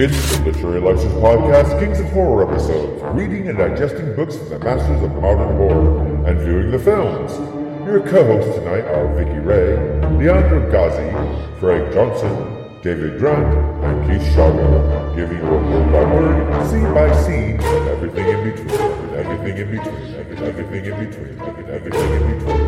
It's the Literary License Podcast Kings of Horror episodes, reading and digesting books from the masters of modern horror and viewing the films. Your co-hosts tonight are Vicky Ray, Leandro Ghazi, Craig Johnson, David Grant, and Keith Shago, giving you a word by word, scene by scene, everything in between, everything in between, everything in between, everything in between,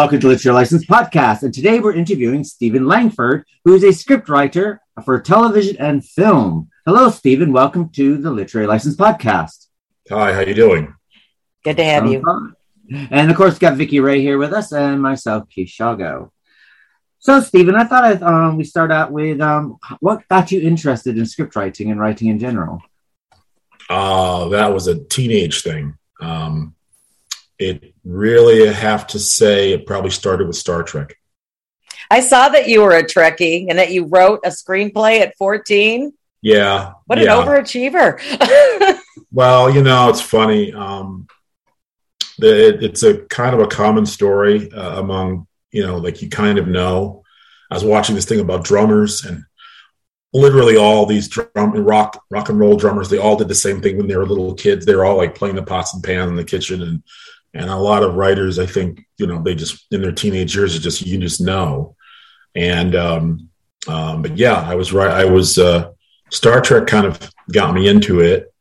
welcome to Literature License Podcast. And today we're interviewing Stephen Langford, who is a scriptwriter for television and film. Hello, Stephen. Welcome to the Literary License Podcast. Hi, how are you doing? Good to have you. And of course, got Vicky Ray here with us, and myself, Keith Shago. So, Stephen, I thought I'd, um, we start out with um, what got you interested in script writing and writing in general. Uh, that was a teenage thing. Um, it really I have to say it probably started with Star Trek. I saw that you were a Trekkie and that you wrote a screenplay at 14. Yeah. What an yeah. overachiever. Well, you know, it's funny. Um, it, it's a kind of a common story uh, among, you know, like you kind of know. I was watching this thing about drummers and literally all these drum rock rock and roll drummers they all did the same thing when they were little kids they were all like playing the pots and pans in the kitchen and and a lot of writers i think you know they just in their teenage years it just you just know. And um, um but yeah i was right i was uh star trek kind of got me into it.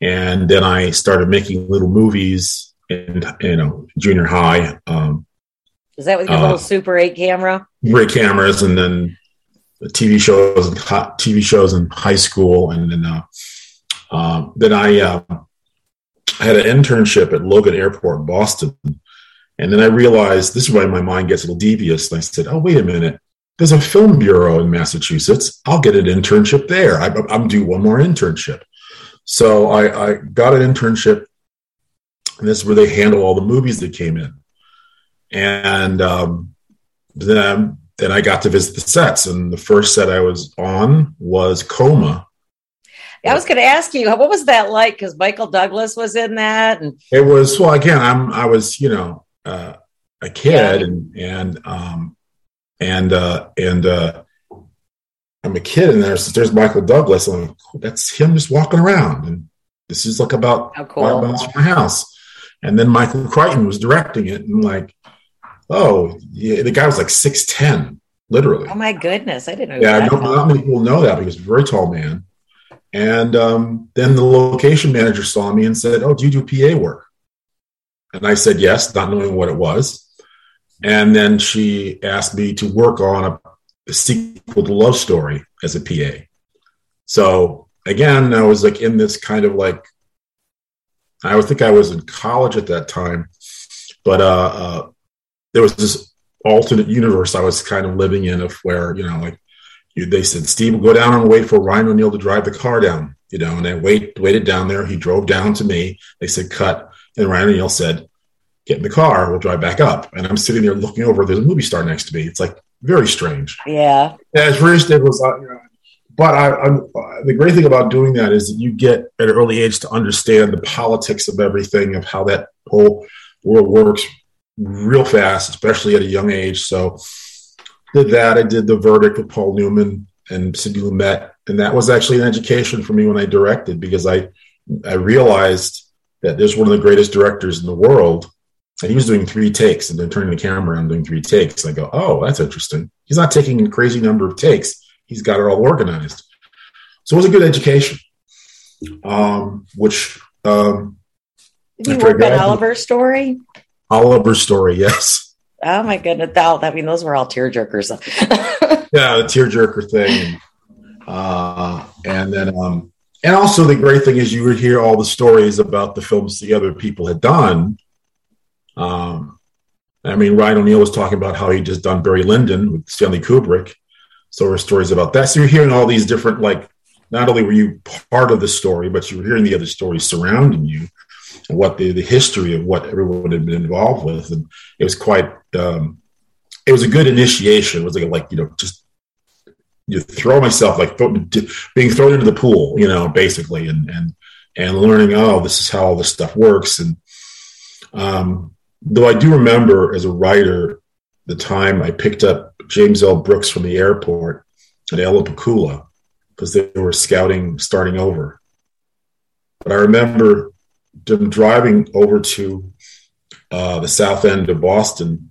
And then i started making little movies in you know junior high um Is that with your Uh, little Super 8 camera? great cameras and then the TV shows and TV shows in high school. And then uh, uh, then I uh, I had an internship at Logan Airport in Boston and then I realized this is why my mind gets a little devious and I said oh wait a minute. There's a film bureau in Massachusetts. I'll get an internship there. I, I'm due one more internship. So I, I got an internship and this is where they handle all the movies that came in. And um, then then I got to visit the sets, and the first set I was on was Coma. I was going to ask you, what was that like? Because Michael Douglas was in that. And It was well again. I'm I was you know uh, a kid, Yeah. and and um, and uh, and uh, I'm a kid, and there's there's Michael Douglas, and like, "Oh, that's him just walking around, and this is like about how five cool. miles from my house. And then Michael Crichton was directing it, and like, oh, yeah, the guy was like six ten, literally. Oh my goodness. I didn't know Yeah, that. no, not many people know that because he's a very tall man. And um, then the location manager saw me and said, "Oh, do you do PA work?" And I said yes, not knowing what it was. And then she asked me to work on a, a sequel to Love Story as a PA. So again, I was like in this kind of like, I would think I was in college at that time, but uh, uh, there was this alternate universe I was kind of living in of where you know like you, they said Steve go down and wait for Ryan O'Neill to drive the car down, you know, and I wait waited down there. He drove down to me. They said cut, and Ryan O'Neill said, "Get in the car. We'll drive back up." And I'm sitting there looking over. There's a movie star next to me. It's like very strange. Yeah. Very it was, uh, you know, but I, I'm, uh, the great thing about doing that is that you get at an early age to understand the politics of everything, of how that whole world works real fast, especially at a young age. So did that. I did the verdict with Paul Newman and Sidney Lumet, and that was actually an education for me when I directed because I I realized that there's one of the greatest directors in the world, and he was doing three takes and then turning the camera around doing three takes. I go, oh, that's interesting. He's not taking a crazy number of takes. He's got it all organized. So it was a good education. um, which um, Did you work on Oliver's story? Oliver's story, yes, Oh my goodness. Oh, I mean, those were all tear tearjerkers. yeah, the tearjerker thing, uh, and then um, and also the great thing is you would hear all the stories about the films the other people had done. Um, I mean, Ryan O'Neill was talking about how he just done Barry Lyndon with Stanley Kubrick. So there were stories about that. So you're hearing all these different, like, not only were you part of the story, but you were hearing the other stories surrounding you and what the, the history of what everyone had been involved with. And it was quite, um, it was a good initiation. It was like, like you know, just you throw myself like being thrown into the pool, you know, basically, and and and learning, oh, this is how all this stuff works. And um, though I do remember as a writer the time I picked up James L. Brooks from the airport at Elapakula because they were scouting starting over. But I remember them driving over to uh, the south end of Boston,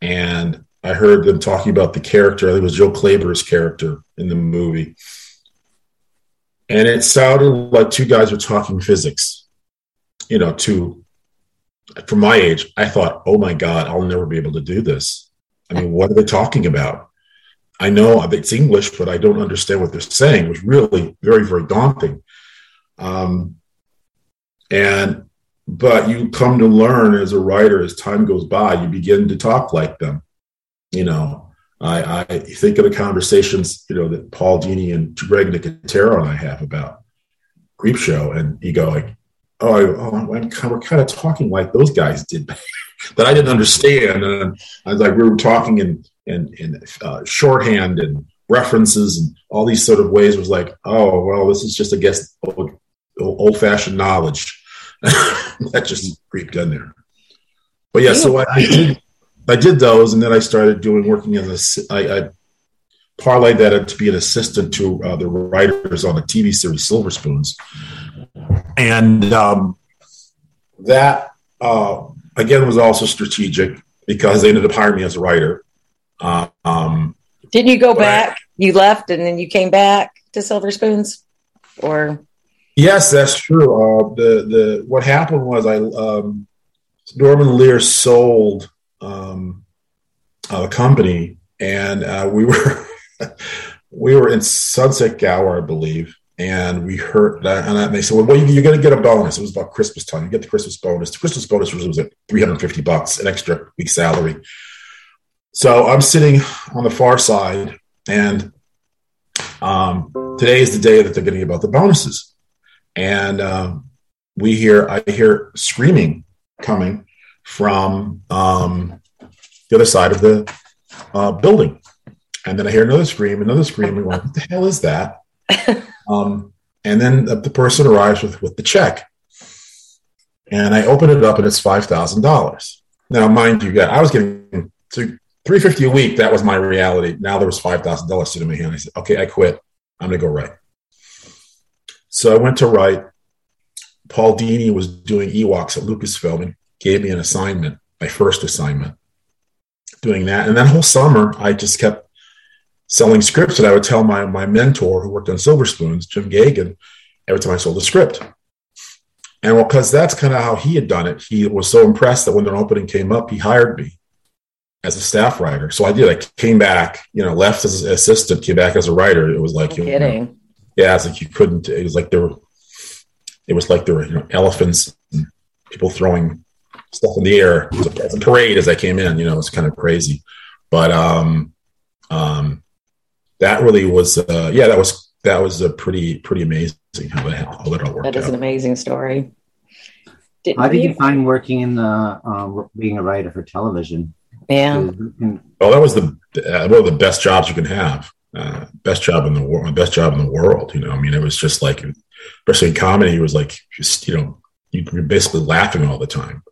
and I heard them talking about the character. I think it was Jill Clayburgh's character in the movie. And it sounded like two guys were talking physics. You know, to from my age, I thought, oh my God, I'll never be able to do this. I mean, what are they talking about? I know it's English, but I don't understand what they're saying. It was really very, very daunting. Um, and, but you come to learn as a writer, as time goes by, you begin to talk like them. You know, I, I think of the conversations, you know, that Paul Dini and Greg Nicotero and I have about Creepshow, and you go like, oh, I, oh I'm we're kind of talking like those guys did that I didn't understand. And I was like, we were talking in in, in uh, shorthand and references and all these sort of ways. Was like, oh, well, this is just, I guess, old, old fashioned knowledge that just creeped in there. But yeah, so I, I did I did those, and then I started doing working as a. I, I parlayed that to be an assistant to uh, the writers on the TV series Silver Spoons, and um, that uh, again was also strategic because they ended up hiring me as a writer. Um, Didn't you go back? You left and then you came back to Silver Spoons? Or yes, that's true. Uh, the the what happened was I um, Norman Lear sold um, a company, and uh, we were we were in Sunset Gower, I believe, and we heard that, and they said, "Well, well you're going to get a bonus." It was about Christmas time. You get the Christmas bonus. The Christmas bonus was, was at 350 bucks, an extra week salary. So I'm sitting on the far side, and um, today is the day that they're getting about the bonuses, and um, we hear I hear screaming coming from um, the other side of the uh, building. And then I hear another scream, another scream. And we're like, what the hell is that? um, and then the, the person arrives with, with the check. And I open it up and it's $5,000. Now, mind you, yeah, I was getting to 350 a week. That was my reality. Now there was $5,000 sitting in my hand. I said, okay, I quit. I'm going to go write. So I went to write. Paul Dini was doing Ewoks at Lucasfilm and gave me an assignment, my first assignment, doing that. And that whole summer, I just kept selling scripts. And I would tell my, my mentor who worked on Silver Spoons, Jim Geoghan, every time I sold a script. And well, because that's kind of how he had done it, he was so impressed that when an opening came up, he hired me as a staff writer. So I did. I came back, you know, left as an assistant, came back as a writer. It was like, no you know, kidding. Yeah, it's like you couldn't. It was like there were, it was like there were you know elephants, and people throwing stuff in the air. It was a, it was a parade as I came in. You know, it was kind of crazy, but um, um, that really was, uh, yeah, that was that was a pretty pretty amazing how that how that all worked That is out. an amazing story. Did, How did you find working in the um, being a writer for television? Yeah. You Oh, that was the uh, one of the best jobs you can have. Uh, best job in the world. Best job in the world. You know, I mean, it was just like, especially in comedy, it was like just you know, you, are basically laughing all the time.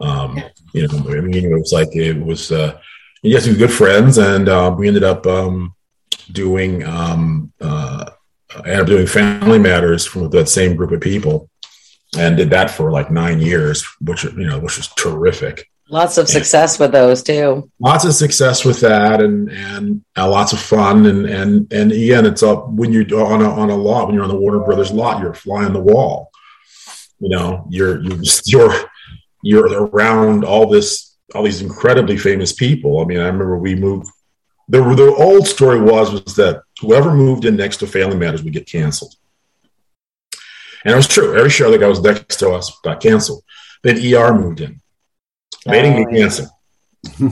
Um, you know, I mean, it was like it was. Uh, you had some good friends, and uh, we ended up um, doing. Um, uh, I ended up doing Family Matters from that same group of people, and did that for like nine years, which you know, which was terrific. Lots of success with those too. lots of success with that and and uh, lots of fun and and and again it's up when you're on a on a lot when you're on the Warner Brothers lot you're flying the wall. You know you're you're just, you're you're around all this all these incredibly famous people. I mean I remember we moved the the old story was was that whoever moved in next to Family Matters would get canceled. And it was true. Every show that was next to us got canceled. Then ER moved in Mating Oh, cancer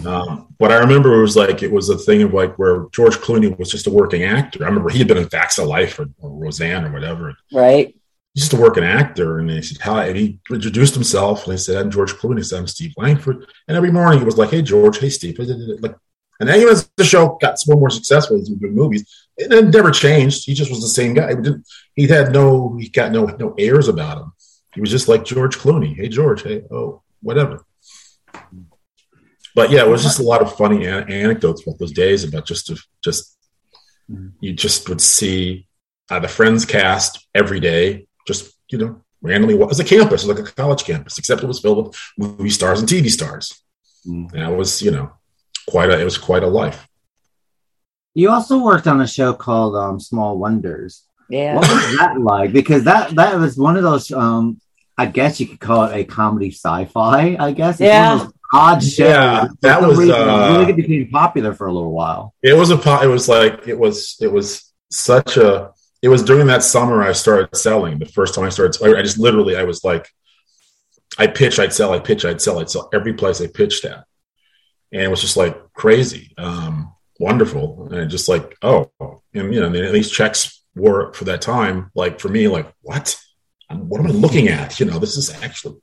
um, but I remember it was like it was a thing of like where George Clooney was just a working actor. I remember he had been in Facts of Life or, or Roseanne or whatever. Right. He's just a working actor, and he said, "Hi." And he introduced himself, and he said, "I'm George Clooney." He said, "I'm Steve Langford." And every morning he was like, "Hey, George. Hey, Steve." Like, and then even as the show got more and more successful, he's doing movies. and it never changed. He just was the same guy. He. He had no. He got no no airs about him. He was just like George Clooney. Hey, George. Hey, oh, whatever but yeah, it was just a lot of funny an- anecdotes about those days about just to, just you just would see uh, the Friends cast every day, just you know randomly. It was a campus, it was like a college campus, except it was filled with movie stars and TV stars. Mm. And it was you know quite a it was quite a life. You also worked on a show called um, Small Wonders. Yeah. What was that like? Because that that was one of those. Um, I guess you could call it a comedy sci-fi. I guess. It's Yeah. One of those odd shows. Yeah, For that was, reason, uh, it really became popular for a little while. It was a po- it was like it was it was such a it was during that summer I started selling. The first time I started I just literally I was like I pitch I'd sell I pitch I'd sell I'd sell every place I pitched at. And it was just like crazy um wonderful. And just like oh and you know and these checks were for that time like for me like what? What am I looking at? You know this is actually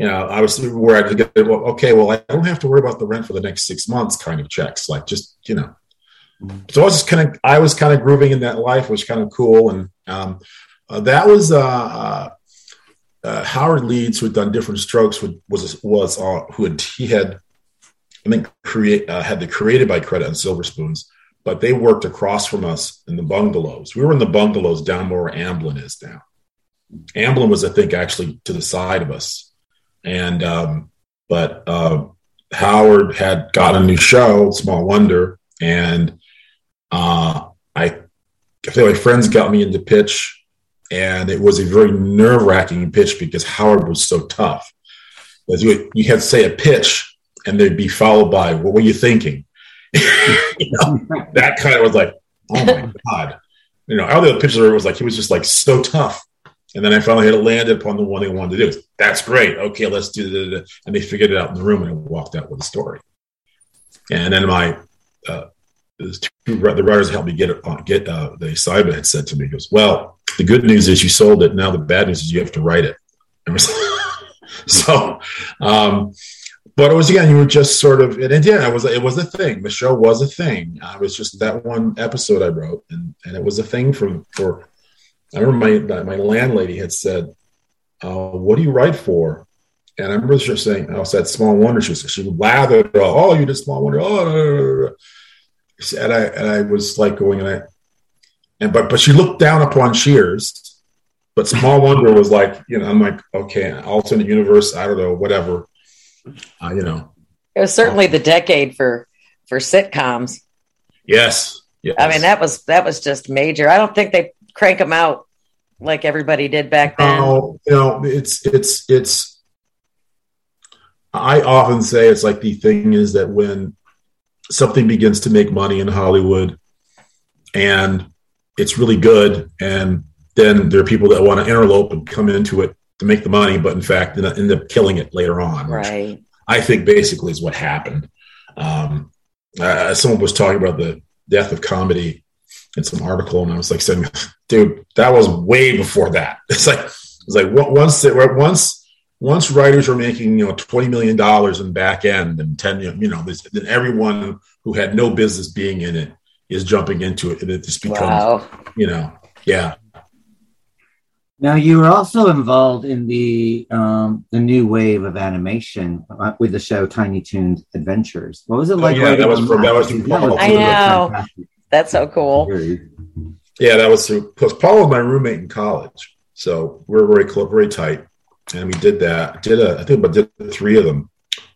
you know, I was where I could get, well, okay, well, I don't have to worry about the rent for the next six months kind of checks. Like just, you know, so I was just kind of, I was kind of grooving in that life, which was kind of cool. And um, uh, that was uh, uh, uh, Howard Leeds, who had done Diff'rent Strokes, would, was, was, uh, who had, he had, I think, create, uh, had the created by credit on Silver Spoons, but they worked across from us in the bungalows. We were in the bungalows down where Amblin is now. Amblin was, I think, actually to the side of us and um, but uh, Howard had got a new show, Small Wonder, and uh, I, I feel like friends got me into pitch, and it was a very nerve wracking pitch because Howard was so tough. As you, you had to say a pitch, and they'd be followed by, "What were you thinking?" you know, that kind of was like, "Oh my god!" You know, all the other pitches were was like he was just like so tough. And then I finally had landed upon the one they wanted to do. That's great. Okay, let's do it. And they figured it out in the room and I walked out with a story. And then my uh, two, the writers helped me get it on, get uh, the assignment had said to me, goes, Well, the good news is you sold it. Now the bad news is you have to write it. And so, um, but it was again, you were just sort of, and yeah, it was it was a thing. The show was a thing. I was just that one episode I wrote, and and it was a thing for for I remember my my landlady had said, uh, "What do you write for?" And I remember her saying, "I said Small Wonder." She was, she lathered, "Oh, you did Small Wonder." Oh, and I and I was like going and I and but but she looked down upon Shears, but Small Wonder was like you know I'm like okay alternate universe I don't know whatever uh, you know It was certainly the decade for for sitcoms. yes yes I mean, that was that was just major. I don't think they crank them out like everybody did back then. Oh, you know, it's it's it's. I often say it's like the thing is that when something begins to make money in Hollywood, and it's really good, and then there are people that want to interlope and come into it to make the money, but in fact end up- killing it later on. Right. I think basically is what happened. Um, uh, someone was talking about the death of comedy in some article, and I was like saying, "Dude, that was way before that." It's like it's like what- once they, once once writers were making you know twenty million dollars in back end and ten you know this, then everyone who had no business being in it is jumping into it, and it just becomes Wow. you know yeah Now you were also involved in the um, the new wave of animation uh, with the show Tiny Toons Adventures. What was it like? Oh, yeah, that was on from- that was from Because Paul. Know. That's so cool. Yeah, that was through because Paul was my roommate in college, so we are very close, very tight, and we did that. Did a, I think, but did three of them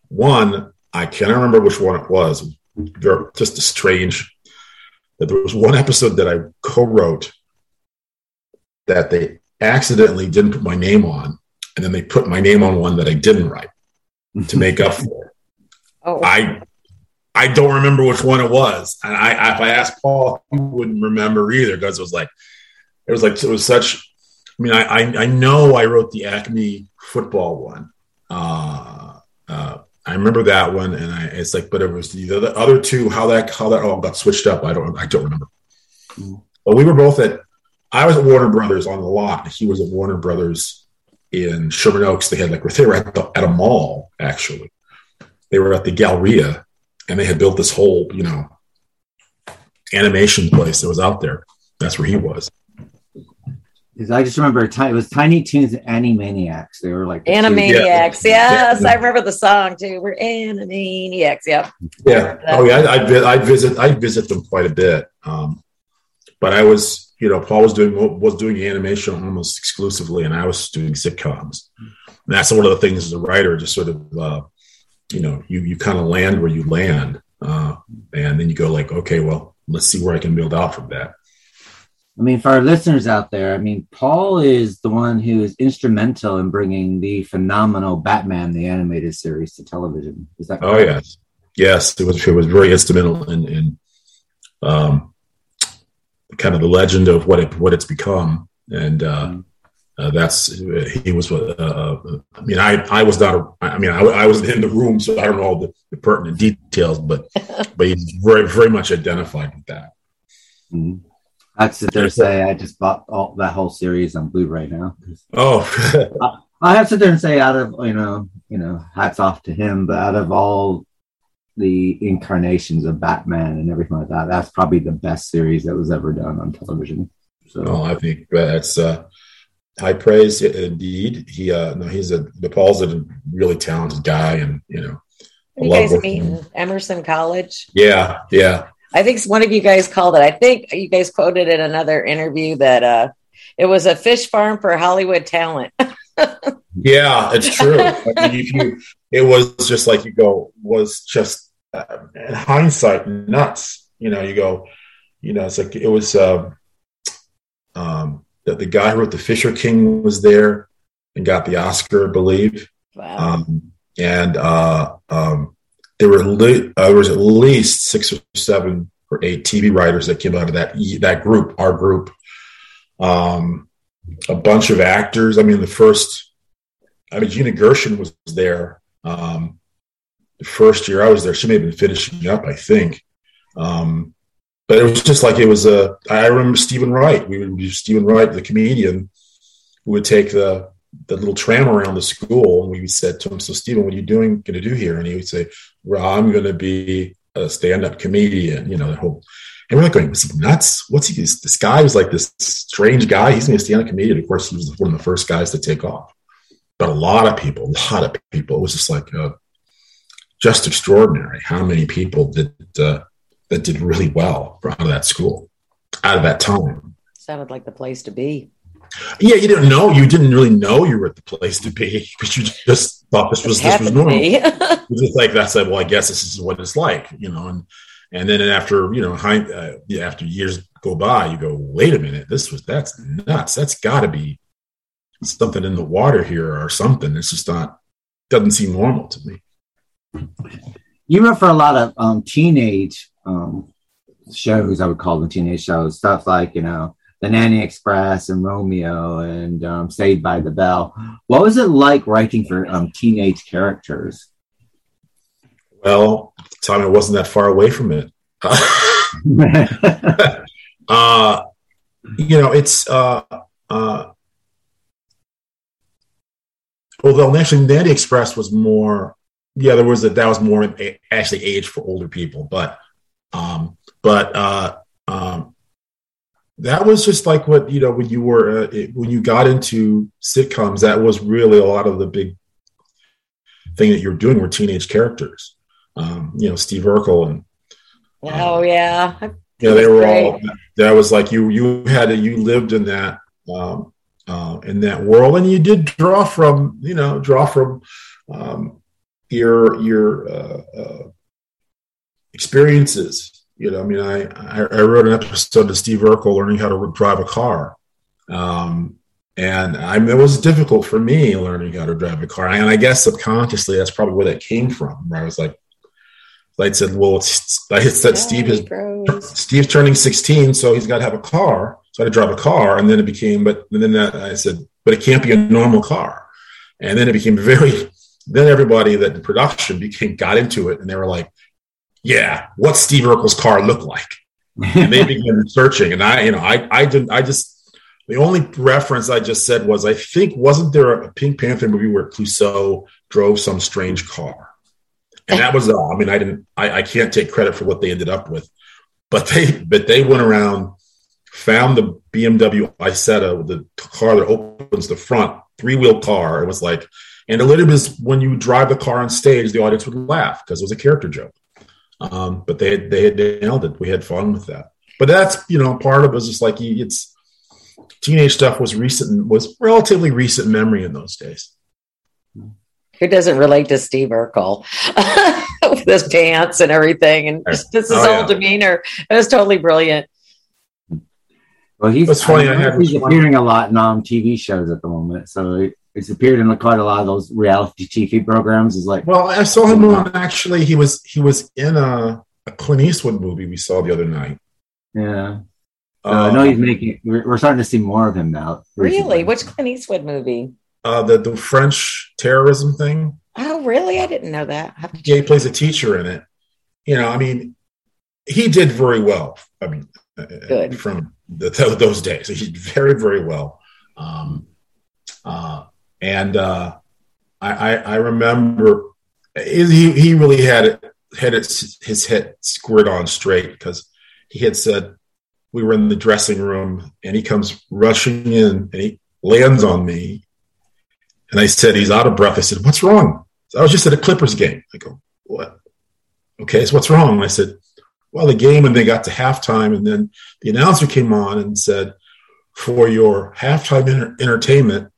one, I cannot remember which one it was. Just a strange that there was one episode that I co-wrote that they accidentally didn't put my name on, and then they put my name on one that I didn't write to make up for it. Oh, I I don't remember which one it was, and I if I asked Paul, he wouldn't remember either because it was like it was like it was such. I mean, I I, I know I wrote the Acme football one. Uh, uh, I remember that one, and I it's like, but it was the other, other two. How that how that all got switched up, I don't I don't remember. Mm. But we were both at. I was at Warner Brothers on the lot. He was at Warner Brothers in Sherman Oaks. They had like they were at, the, at a mall actually. They were at the Galleria, and they had built this whole you know animation place that was out there. That's where he was. I just remember it was Tiny Toons and Animaniacs. They were like the two- Animaniacs. Yeah. Yes, I remember the song too. We're Animaniacs. Yep. Yeah. Oh yeah. I'd, vi- I'd visit. I'd visit them quite a bit. Um, but I was, you know, Paul was doing was doing animation almost exclusively, and I was doing sitcoms. And that's one of the things as a writer, just sort of, uh, you know, you you kind of land where you land, uh, and then you go like, okay, well, let's see where I can build out from that. I mean, for our listeners out there, I mean, Paul is the one who is instrumental in bringing the phenomenal Batman the animated series to television. Is that Oh correct? yes, yes, it was it was very instrumental in in um, kind of the legend of what it what it's become, and uh, Mhm. Uh, that's he was. Uh, uh, I mean, I I was not. A, I mean, I, I was in the room, so I don't know all the, the pertinent details, but but he's very very much identified with that. Mhm. I'd sit there and say I just bought all that whole series on Blu-ray now. Oh, I have to sit there and say, out of you know, you know, hats off to him. But out of all the incarnations of Batman and everything like that, that's probably the best series that was ever done on television. So no, I think that's uh, high praise indeed. He uh, no, he's a the Paul's a really talented guy, and you know, You guys meet in Emerson College. yeah, yeah. I think one of you guys called it. I think you guys quoted in another interview that uh, it was a fish farm for Hollywood talent. Yeah, it's true. I mean, if you, it was just like you go was just uh, in hindsight nuts. You know, you go, you know, it's like it was. Um, um, the, the guy who wrote the Fisher King was there and got the Oscar, I believe. Wow. Um, and uh, um, there were li- uh, there was at least six or seven or eight TV writers that came out of that that group, our group. Um, a bunch of actors. I mean, the first, I mean, Gina Gershon was there. Um, the first year I was there, she may have been finishing up, I think. Um, but it was just like it was a. I remember Steven Wright. We would be Steven Wright, the comedian, who would take the the little tram around the school, and we said to him, "So, Steven, what are you doing? Going to do here?" And he would say, "Well, I'm going to be a stand-up comedian." You know, the whole. And we're like going, "Was he nuts? What's he? This, guy was like this strange guy. He's going to be a stand-up comedian." Of course, he was one of the first guys to take off. But a lot of people, a lot of people, it was just like uh, just extraordinary how many people did uh, that did really well out of that school, out of that time. Sounded like the place to be. Yeah, you didn't know. You didn't really know you were at the place to be because you just thought this was this was normal. be. It was just like that's like, well, I guess this is what it's like, you know. And and then after you know, hind, uh, yeah, after years go by, you go, wait a minute, this was that's nuts. That's got to be something in the water here or something. It's just not doesn't seem normal to me. you wrote for a lot of um, teenage um, shows. I would call them teenage shows. Stuff like you know, The Nanny Express and Romeo and um, Saved by the Bell. What was it like writing for um, teenage characters? Well, at the time I wasn't that far away from it. uh, you know, it's uh, uh, although actually Nanny Express was more, yeah, there was a, that was more actually age for older people, but um, but uh, um, that was just like what you know when you were uh, it, when you got into sitcoms. That was really a lot of the big thing that you were doing were teenage characters. Um, you know, Steve Urkel and oh yeah. yeah, they were great. all. That was like you. You had to, you lived in that um, uh, in that world, and you did draw from you know draw from um, your your uh, uh, experiences. You know, I mean, I, I, wrote an episode of Steve Urkel learning how to drive a car. Um, and I mean, it was difficult for me learning how to drive a car. And I guess subconsciously, that's probably where that came from. Where I was like, I said, well, it's, I said, Steve is Steve's turning 16, so he's got to have a car. So I had to drive a car. And then it became, but then that, I said, but it can't be a normal car. And then it became very, then everybody that in production became, got into it and they were like, yeah, what's Steve Urkel's car look like? and they began searching. And I, you know, I, I didn't, I just, the only reference I just said was, I think, wasn't there a Pink Panther movie where Clouseau drove some strange car? And that was all. I mean, I didn't, I, I can't take credit for what they ended up with, but they, but they went around, found the BMW Isetta, the car that opens the front, three wheel car. It was like, and a little bit when you drive the car on stage, the audience would laugh because it was a character joke. Um, but they had, they had nailed it. We had fun with that. But that's you know part of it was just like it's teenage stuff was recent was relatively recent memory in those days. Who doesn't relate to Steve Urkel with his pants and everything, and just his oh, whole yeah. demeanor? It was totally brilliant. Well, he's That's funny. I I he's appearing a lot in um, TV shows at the moment, so he's appeared in quite a lot of those reality TV programs. Is like, well, I saw him on actually. He was he was in a, a Clint Eastwood movie we saw the other night. Yeah, uh, I know he's making. We're, we're, starting to see more of him now. Recently. Really? Which Clint Eastwood movie? Uh, the the French terrorism thing. Oh, really? I didn't know that. Yeah, he plays a teacher in it. You know, I mean, he did very well. I mean, uh, Good. from the, those days, he did very very well. Um, uh, and uh, I, I, remember he he really had it had it, his head squared on straight because he had said we were in the dressing room and he comes rushing in and he lands on me. And I said, he's out of breath. I said, what's wrong? So I was just at a Clippers game. I go, what? Okay, so what's wrong? I said, well, the game and they got to halftime and then the announcer came on and said, for your halftime entertainment,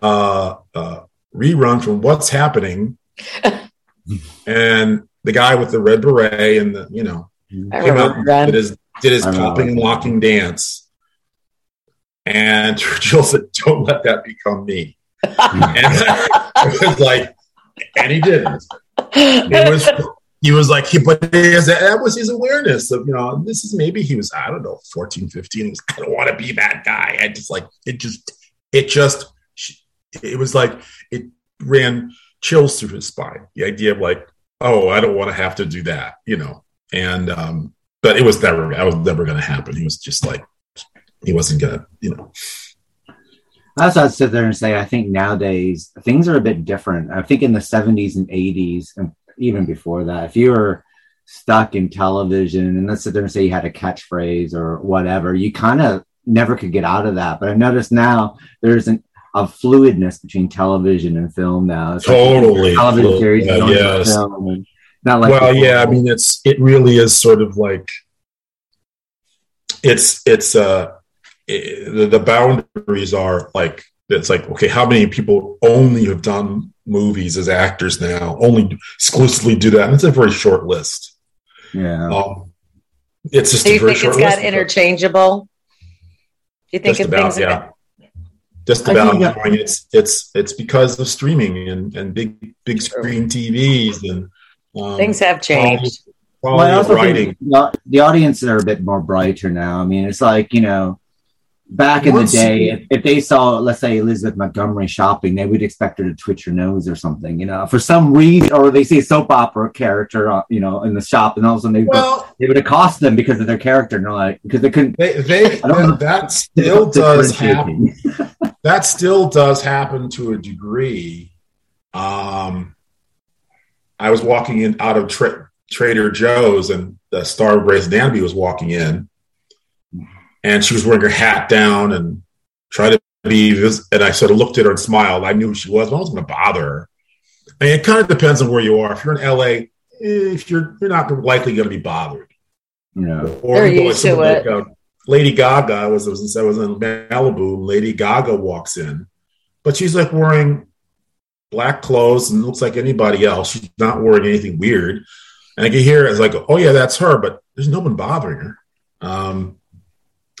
uh, uh, rerun from what's happening. and the guy with the red beret and the, you know, I came out did his did his popping and locking dance. And Churchill said, Don't let that become me. and it was like, and he didn't. It was he was like he but that was his awareness of you know this is maybe he was i don't know 14 15 he was i don't want to be that guy i just like it just it just it was like it ran chills through his spine the idea of like oh i don't want to have to do that you know and um but it was never that was never going to happen. He was just like he wasn't going to, you know. That's what I'd sit there and say. I think nowadays things are a bit different. I think in the 70s and 80s, and even before that, if you were stuck in television and let's sit there and say you had a catchphrase or whatever, you kind of never could get out of that. But I noticed now there's an, a fluidness between television and film now. It's totally. Like television series, yeah, yes. film and, not like well, yeah. I mean, it's it really is sort of like it's it's uh it, the, the boundaries are like it's like okay, how many people only have done movies as actors now? Only exclusively do that. And it's a very short list. Yeah. Um, it's just. Do you think it's got interchangeable? Do you think just about, yeah. Just about. I mean, it's it's it's because of streaming and and big big screen TVs and um, Things have changed. well, I also writing. think the audiences are a bit more brighter now. I mean, it's like, you know, back in the day, if, if, they saw, let's say, Elizabeth Montgomery shopping, they would expect her to twitch her nose or something, you know, for some reason, or they see a soap opera character, uh, you know, in the shop, and all of a sudden they, well, would, they would accost them because of their character, and they're like, because they couldn't. They, they that, that still does happen. that still does happen to a degree. Um, I was walking in out of tra- Trader Joe's, and the star of Grey's Anatomy was walking in, and she was wearing her hat down and tried to be. And I sort of looked at her and smiled. I knew who she was, but I wasn't going to bother her. I mean, it kind of depends on where you are. If you're in LA, eh, if you're you're not likely going to be bothered. Yeah, or They're used to it. Like, uh, Lady Gaga was was I was in Malibu. Lady Gaga walks in, but she's like wearing black clothes and looks like anybody else. She's not wearing anything weird. And I can hear it as like, oh yeah, that's her, but there's no one bothering her. Um,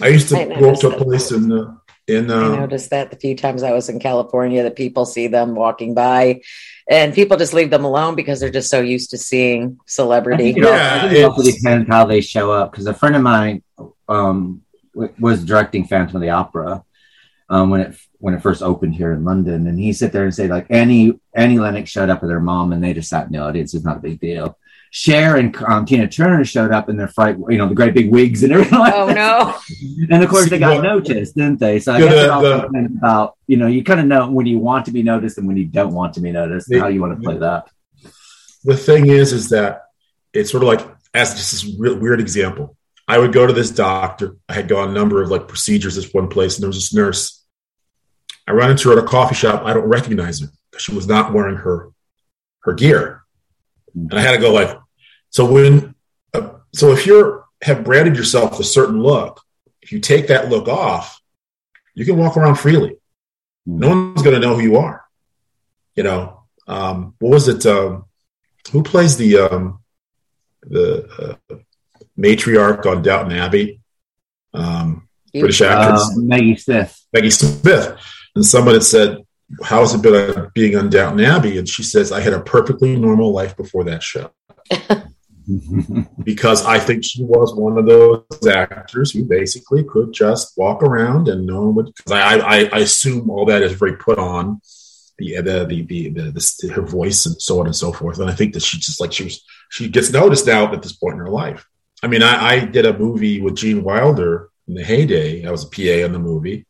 I used to I go up to a noticed place that. in uh, in I uh, noticed that the few times I was in California that people see them walking by and people just leave them alone because they're just so used to seeing I think celebrity. it, Yeah, I it also depends how they show up. Because a friend of mine um, w- was directing Phantom of the Opera um, when it when it first opened here in London, and he sit there and say like Annie Annie Lennox showed up with her mom, and they just sat in the audience. It's not a big deal. Cher and um, Tina Turner showed up in their fright, you know, the great big wigs and everything. Like Oh that. no. And of course, they got See, noticed, didn't they? So I Yeah, guess the- it also the- depends about you know you kind of know when you want to be noticed and when you don't want to be noticed, and The- how you want to play that. the thing is, is that it's sort of like as just this real weird example. I would go to this doctor. I had gone a number of like procedures this one place, and there was this nurse. I run into her at a coffee shop. I don't recognize her because she was not wearing her her gear, and I had to go like. So when, uh, so if you're have branded yourself a certain look, if you take that look off, you can walk around freely. No one's going to know who you are. You know, um, what was it? Um, who plays the um, the uh, matriarch on Downton Abbey? Um, British actress Uh, Maggie Smith. Maggie Smith, and someone had said, "How's it been uh, being on Downton Abbey?" And she says, "I had a perfectly normal life before that show." because I think she was one of those actors who basically could just walk around and no one would. Because I, I, I assume all that is very put on the the the, the, the, the her voice and so on and so forth. And I think that she just like she was she gets noticed now at this point in her life. I mean, I, I did a movie with Gene Wilder in the heyday. I was a PA in the movie.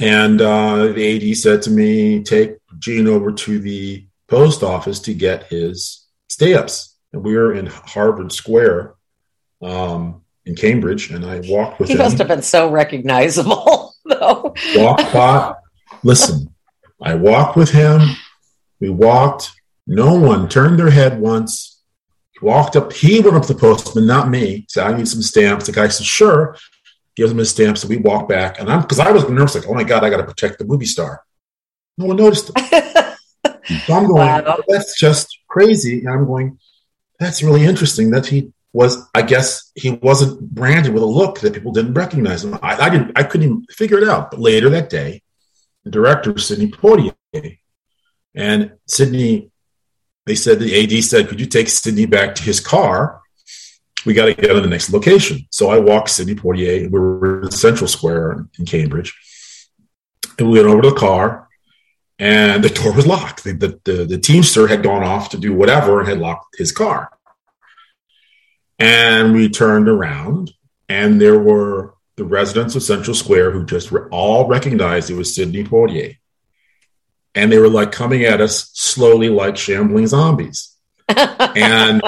And uh, the AD said to me, take Gene over to the post office to get his stay ups. And we were in Harvard Square um, in Cambridge. And I walked with He him. He must have been so recognizable, though. walked by. Listen, I walked with him. We walked. No one turned their head once. Walked up. He went up to the postman, not me. Said, "I need some stamps." The guy said, "Sure." Gives him his stamps. and we walk back, and I'm because I was nervous, like, "Oh my god, I got to protect the movie star." No one noticed. So I'm going, Wow. that's just crazy. And I'm going, that's really interesting that he was, I guess he wasn't branded with a look that people didn't recognize him. I, I didn't, I couldn't even figure it out. But later that day, the director, Sidney Poitier, and Sidney, they said, the AD said, could you take Sidney back to his car? We got to get on the next location. So I walked Sidney Poitier. We were in Central Square in Cambridge. And we went over to the car and the door was locked. The, the, the, the Teamster had gone off to do whatever and had locked his car. And we turned around, and there were the residents of Central Square who just re- all recognized it was Sidney Poitier. And they were like coming at us slowly, like shambling zombies. And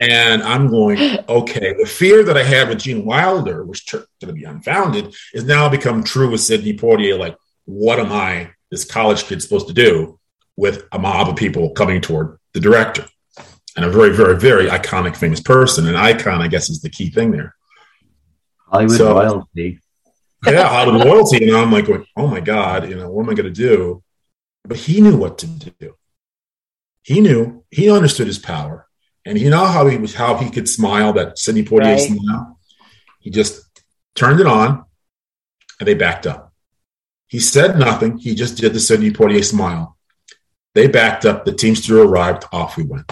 and I'm going, okay, the fear that I had with Gene Wilder, which turned to be unfounded, is now become true with Sidney Poitier. Like, what am I, this college kid, supposed to do with a mob of people coming toward the director? And a very, very, very iconic, famous person. An icon, I guess, is the key thing there. Hollywood So- royalty. Yeah, Hollywood loyalty. And I'm like, going, oh my God, you know, what am I going to do? But he knew what to do. He knew, he understood his power. And you know how he was, how he could smile, that Sidney Poitier Right. smile? He just turned it on and they backed up. He said nothing. He just did the Sidney Poitier smile. They backed up. The Teamster arrived. Off we went.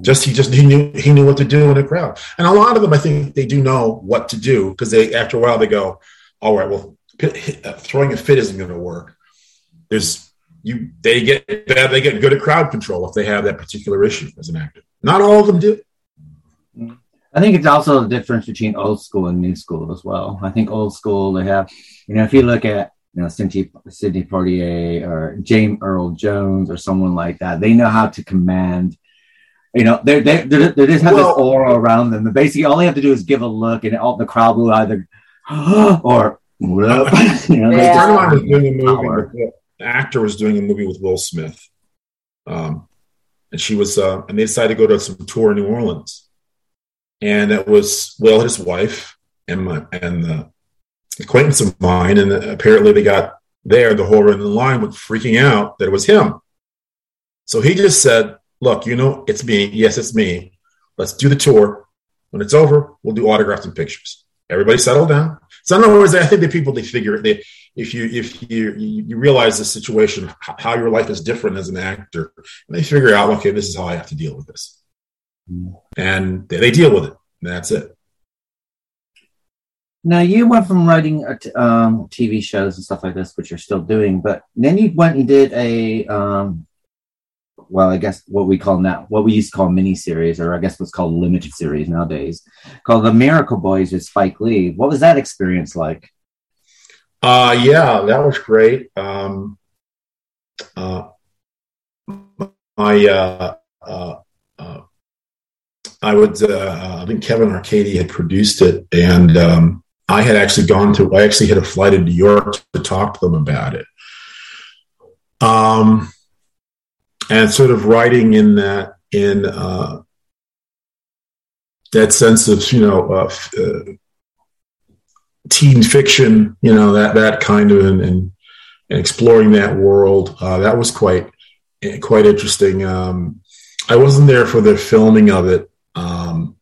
Just he just he knew he knew what to do in a crowd, and a lot of them I think they do know what to do because they after a while they go, all right, well, uh, throwing a fit isn't going to work. There's you they get bad they get good at crowd control if they have that particular issue as an actor. Not all of them do. I think it's also the difference between old school and new school as well. I think old school they have, you know, if you look at you know Sidney, Sidney Poitier or James Earl Jones or someone like that, they know how to command. You know, they they they they just have Well- this aura around them. But basically, all they have to do is give a look, and all the crowd will either or what up? you know, Yeah. A just- friend of mine was doing a movie. With, the actor was doing a movie with Will Smith, um, and she was, uh, and they decided to go to some tour in New Orleans, and it was Will, his wife, and my and the acquaintance of mine, and apparently they got there, the horror in the line, was freaking out that it was him. So he just said, Look, you know, it's me. Yes, it's me. Let's do the tour. When it's over, we'll do autographs and pictures. Everybody settle down. So in other words, I think the people they figure they if you if you you realize the situation, how your life is different as an actor, and they figure out, okay, this is how I have to deal with this, mm. and they, they, deal with it. And that's it. Now you went from writing um, TV shows and stuff like this, which you're still doing, but then you went and did a um, well, I guess what we call now, what we used to call miniseries, or I guess what's called limited series nowadays, called The Miracle Boys with Spike Lee. What was that experience like? Uh, yeah, that was great. Um, uh, I, uh, uh, uh, I would, uh, I think Kevin Arkadie had produced it, and um, I had actually gone to, I actually had a flight to New York to talk to them about it. Um, and sort of writing in that in uh, that sense of you know uh, uh, teen fiction, you know that that kind of and, and, exploring that world. Uh, that was quite quite interesting. Um, I wasn't there for the filming of it, um,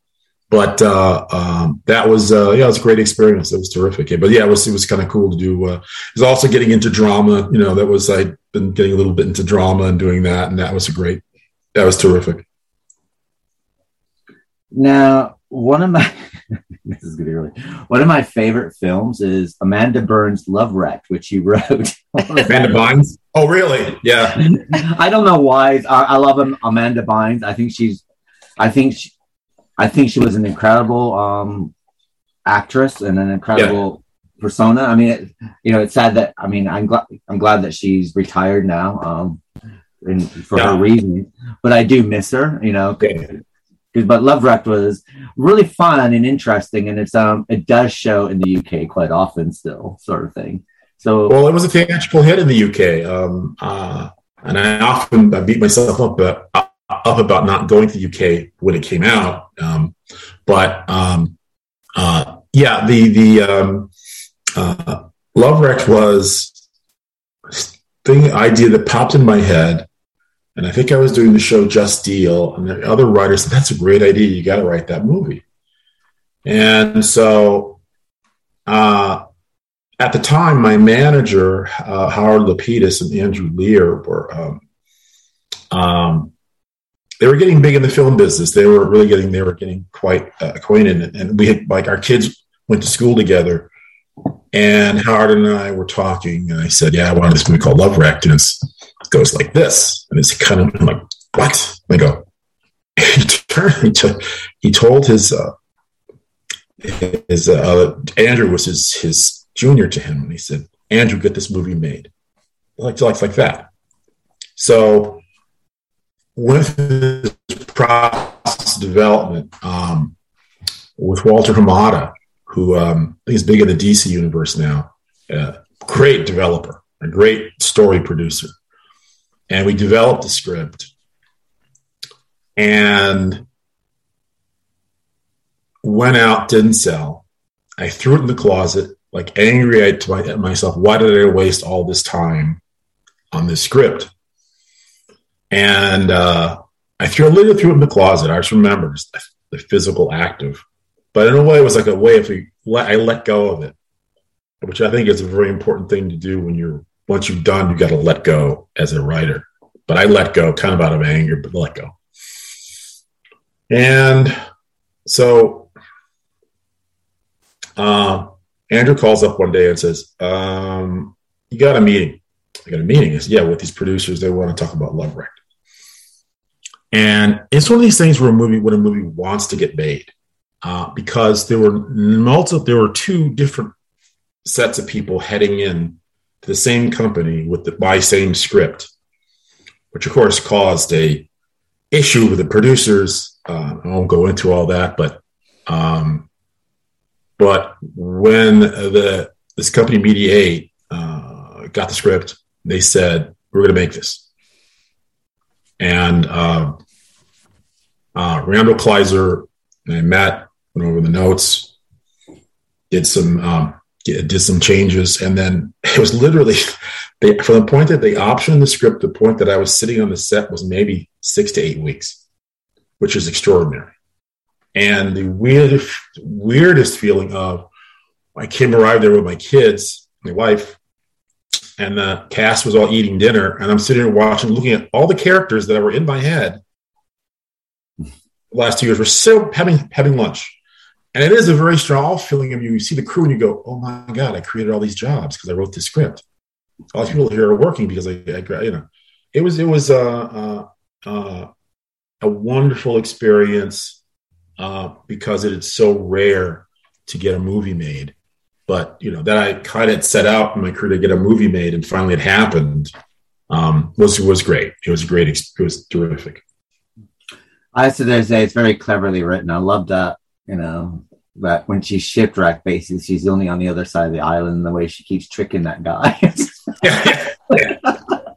but uh, um, that was uh, yeah, it was a great experience. It was terrific. Yeah, but yeah, it was it was kind of cool to do. Uh, it was also getting into drama. You know, that was I'd been getting a little bit into drama and doing that, and that was a great. That was terrific. Now, one of my this is gonna be really one of my favorite films is Amanda Bynes Love Wreck, which you wrote. Amanda Bynes. Oh, really? Yeah. I don't know why. I, I love Amanda Bynes. I think she's. I think she, I think she was an incredible um, actress and an incredible yeah. persona. I mean, it, you know, it's sad that I mean, I'm glad I'm glad that she's retired now, um, and for yeah. her reasons. But I do miss her. You know, but Love Wreck was really fun and interesting, and it's um it does show in the UK quite often still, sort of thing. So well, it was a theatrical hit in the UK, um, uh, and I often I beat myself up, but up about not going to the UK when it came out. Um, but um, uh, yeah, the the um, uh, Love Wreck was thing idea that popped in my head, and I think I was doing the show Just Deal, and the other writers said that's a great idea. You got to write that movie. And so, uh, at the time, my manager uh, Howard Lapidus and Andrew Lear were um, um, they were getting big in the film business. They were really getting, they were getting quite uh, acquainted. And we had, like, our kids went to school together. And Howard and I were talking, and I said, Yeah, I wanted this movie called Love Wrecked. And it goes like this. And it's kind of I'm like, What? And I go, he, turned, he, told his, uh, his uh, Andrew was his, his junior to him. And he said, Andrew, get this movie made. Like, like, like that. So with this process development um, with Walter Hamada, who um, is big in the DC universe now, a great developer, a great story producer. And we developed the script and went out, didn't sell. I threw it in the closet, like angry at, myself. Why did I waste all this time on this script? And uh, I threw literally threw it in the closet. I just remember just the, physical act of, but in a way, it was like a way of let I let go of it, which I think is a very important thing to do when you're once you've done, you got to let go as a writer. But I let go kind of out of anger, but let go. And so uh, Andrew calls up one day and says, um, "You got a meeting." I got a meeting. Is yeah, with these producers, they want to talk about Love Wreck. And it's one of these things where a movie, when a movie wants to get made, uh, because there were multiple, there were two different sets of people heading in to the same company with the by same script, which of course caused a issue with the producers. Uh, I won't go into all that, but um, but when the this company Media Eight uh, got the script, they said we're going to make this and uh, uh, Randall Kleiser and I met, went over the notes, did some um, did some changes, and then it was literally they, from the point that they optioned the script, the point that I was sitting on the set was maybe six to eight weeks, which is extraordinary. And the weirdest, weirdest feeling of I came arrived there with my kids, my wife, and the cast was all eating dinner, and I'm sitting there watching, looking at all the characters that were in my head. The last two years, we're still having having lunch, and it is a very strong feeling of you. You see the crew, and you go, "Oh my god, I created all these jobs because I wrote this script." All these people here are working because I, I you know, it was it was a uh, uh, uh, a wonderful experience because it is so rare to get a movie made. But you know that I kind of set out in my career to get a movie made, and finally it happened. Um, was was great. It was great. It was terrific. I have to say it's very cleverly written. I love that. You know that when she's shipwrecked, basically she's only on the other side of the island. The way she keeps tricking that guy. yeah, yeah.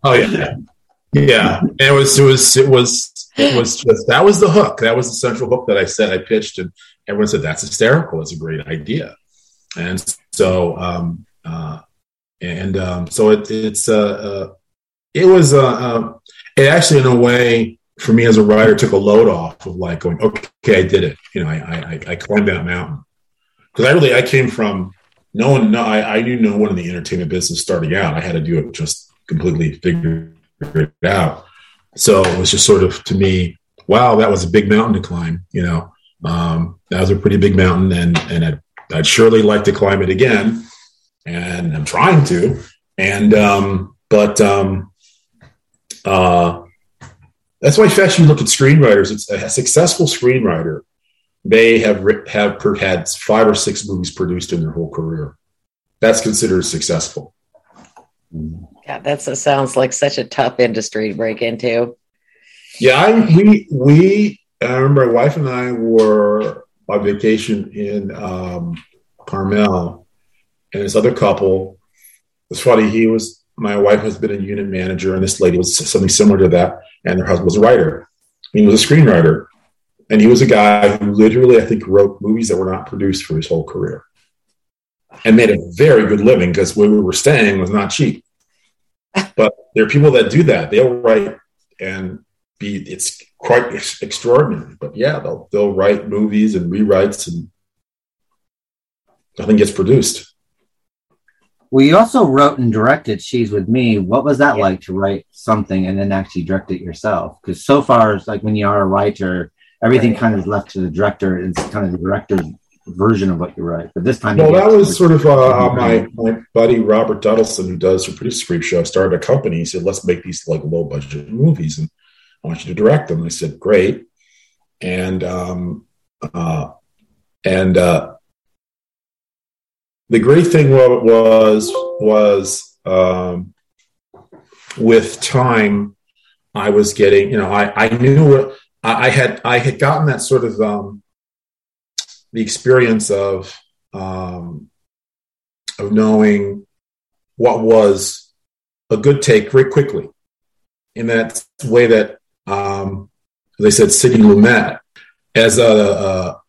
Oh yeah, yeah. It was. It was. It was it was just that was the hook. That was the central hook that I said I pitched, and everyone said that's hysterical. It's a great idea, and so um, uh, and um, so it, it's uh, uh, it was uh, uh, it actually in a way for me as a writer took a load off of like going okay I did it. You know I I, I climbed that mountain. Because I really I came from no one no I, I knew no one in the entertainment business starting out. I had to do it just completely figure it out. So it was just sort of to me, wow, that was a big mountain to climb. You know, um, that was a pretty big mountain, and and I'd, I'd, surely like to climb it again, and I'm trying to. And um, but um, uh, that's why if you look at screenwriters, it's a successful screenwriter. They have have had five or six movies produced in their whole career. That's considered successful. Yeah, that sounds like such a tough industry to break into. Yeah, I, we we I remember my wife and I were on vacation in um, Carmel, and this other couple. It's funny. He was my wife has been a unit manager, and this lady was something similar to that, and their husband was a writer. He was a screenwriter, and he was a guy who literally, I think, wrote movies that were not produced for his whole career, and made a very good living because where we were staying was not cheap but there are people that do that. They'll write and be it's quite extraordinary. But yeah, they'll they'll write movies and rewrites and nothing gets produced. Well, you also wrote and directed She's With Me. What was that yeah. like to write something and then actually direct it yourself? Because so far, it's like when you are a writer, everything kind of is left to the director. It's kind of the director's version of what you write. But this time, well, that was sort of uh, my my buddy Robert Dudelson, who does the Producer Creepshow, started a company. He said, "Let's make these like low budget movies, and I want you to direct them." I said, "Great," and um, uh, and uh, the great thing was was um, with time, I was getting, you know, I I knew I, I had I had gotten that sort of um, the experience of um, of knowing what was a good take very quickly in that way that they said Sidney Lumet as a,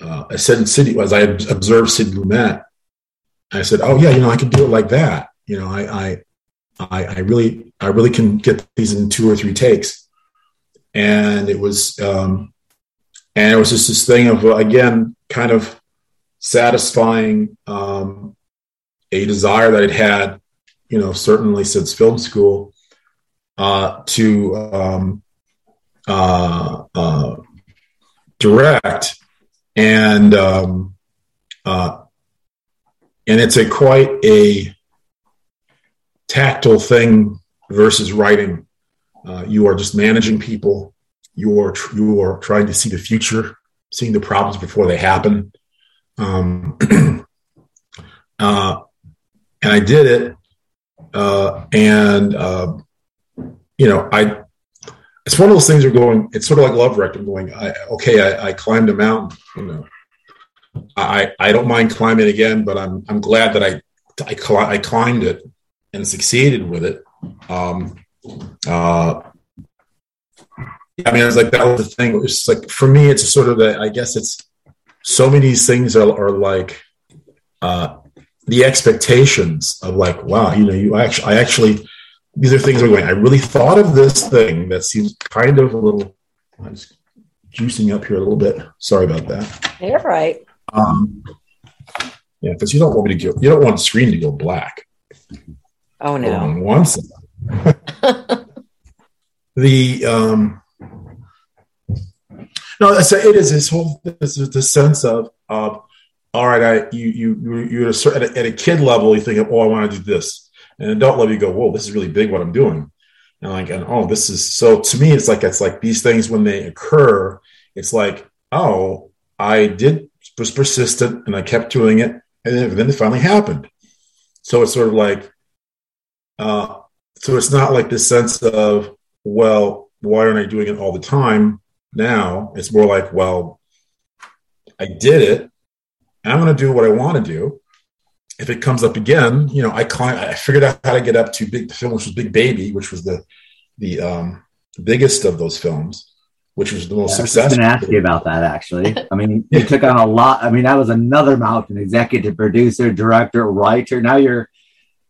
uh, I said Sidney as I observed Sidney Lumet I said oh yeah you know I can do it like that. You know I I I, really I really can get these in two or three takes. And it was um, and it was just this thing of again kind of satisfying um, a desire that I'd had, you know, certainly since film school, uh, to um, uh, uh, direct, and um, uh, and it's a quite a tactile thing versus writing. Uh, you are just managing people you're you're trying to see the future, seeing the problems before they happen. Um, uh, and I did it, uh, and uh, you know, I it's one of those things. you're going. It's sort of like love wreck. I'm going. I, okay, I, I climbed a mountain. You know, I I don't mind climbing again, but I'm I'm glad that I I, I climbed it and succeeded with it. Um, uh, I mean, I was like, that was the thing. It's like, for me, it's sort of that, I guess it's so many things are, are like, uh, the expectations of like, wow, you know, you actually, I actually, these are things I'm going, I really thought of this thing that seems kind of a little, I'm just juicing up here a little bit. Sorry about that. You're right. Um, yeah, because you don't want me to go, you don't want the screen to go black. Oh no. On one side. the um no, so it is this whole this is the sense of of all right, I you you you're at a, at a, at a kid level, you think, oh, I want to do this, and adult level, you go, whoa, this is really big. What I'm doing, and like, and oh, this is so. To me, it's like it's like these things when they occur, it's like, oh, I did was persistent and I kept doing it, and then, then it finally happened. So it's sort of like, uh, so it's not like this sense of, well, why aren't I doing it all the time now? It's more like, well, I did it. I'm going to do what I want to do. If it comes up again, you know, I climb, I figured out how to get up to big the film, which was Big Baby, which was the the um, biggest of those films, which was the most yeah, successful. I was going to ask you about that actually. I mean, you took on a lot. I mean, that was another mountain: executive producer, director, writer. Now you're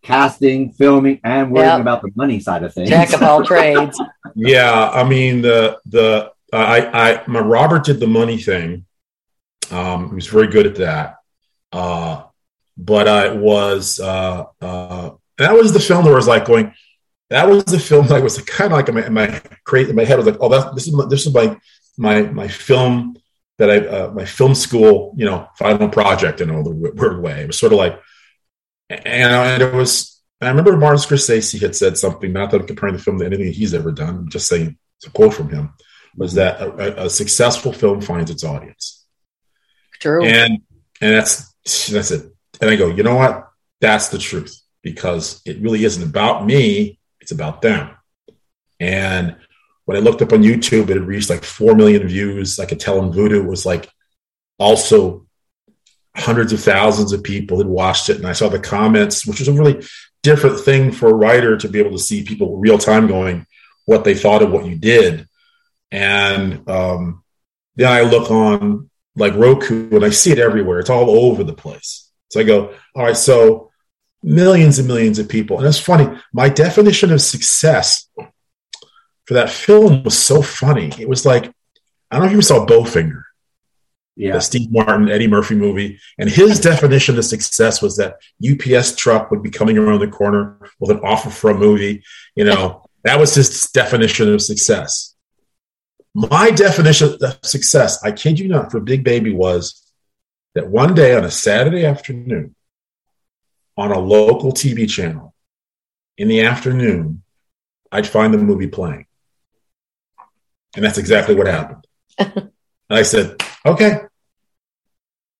casting, filming, and worrying yep. about the money side of things. Jack of all trades. Yeah, I mean the the I I my Robert did the money thing. Um, he was very good at that. Uh, but I was uh, uh, that was the film where I was like going. That was the film that was kind of like in my, in my crazy in my head was like, oh, that this is my, this is my my my film that I uh, my film school you know final project in a weird way. It was sort of like and, and it was I remember Martin Scorsese had said something, not that I'm comparing the film to anything he's ever done, I'm just saying it's a quote from him, was that a, a, successful film finds its audience. True. And and that's that's it. And I go, you know what? That's the truth because it really isn't about me, it's about them. And when I looked up on YouTube, it had reached like four million views. I could tell in Vudu was like also hundreds of thousands of people had watched it and i saw the comments which was a really different thing for a writer to be able to see people real time going what they thought of what you did and um, then i look on like roku and i see it everywhere it's all over the place so i go all right so millions and millions of people and it's funny my definition of success for that film was so funny it was like i don't know if you saw bowfinger yeah. the Steve Martin, Eddie Murphy movie. And his definition of success was that UPS truck would be coming around the corner with an offer for a movie. You know, that was his definition of success. My definition of success, I kid you not, for Big Baby was that one day on a Saturday afternoon on a local TV channel in the afternoon, I'd find the movie playing. And that's exactly what happened. and I said, Okay.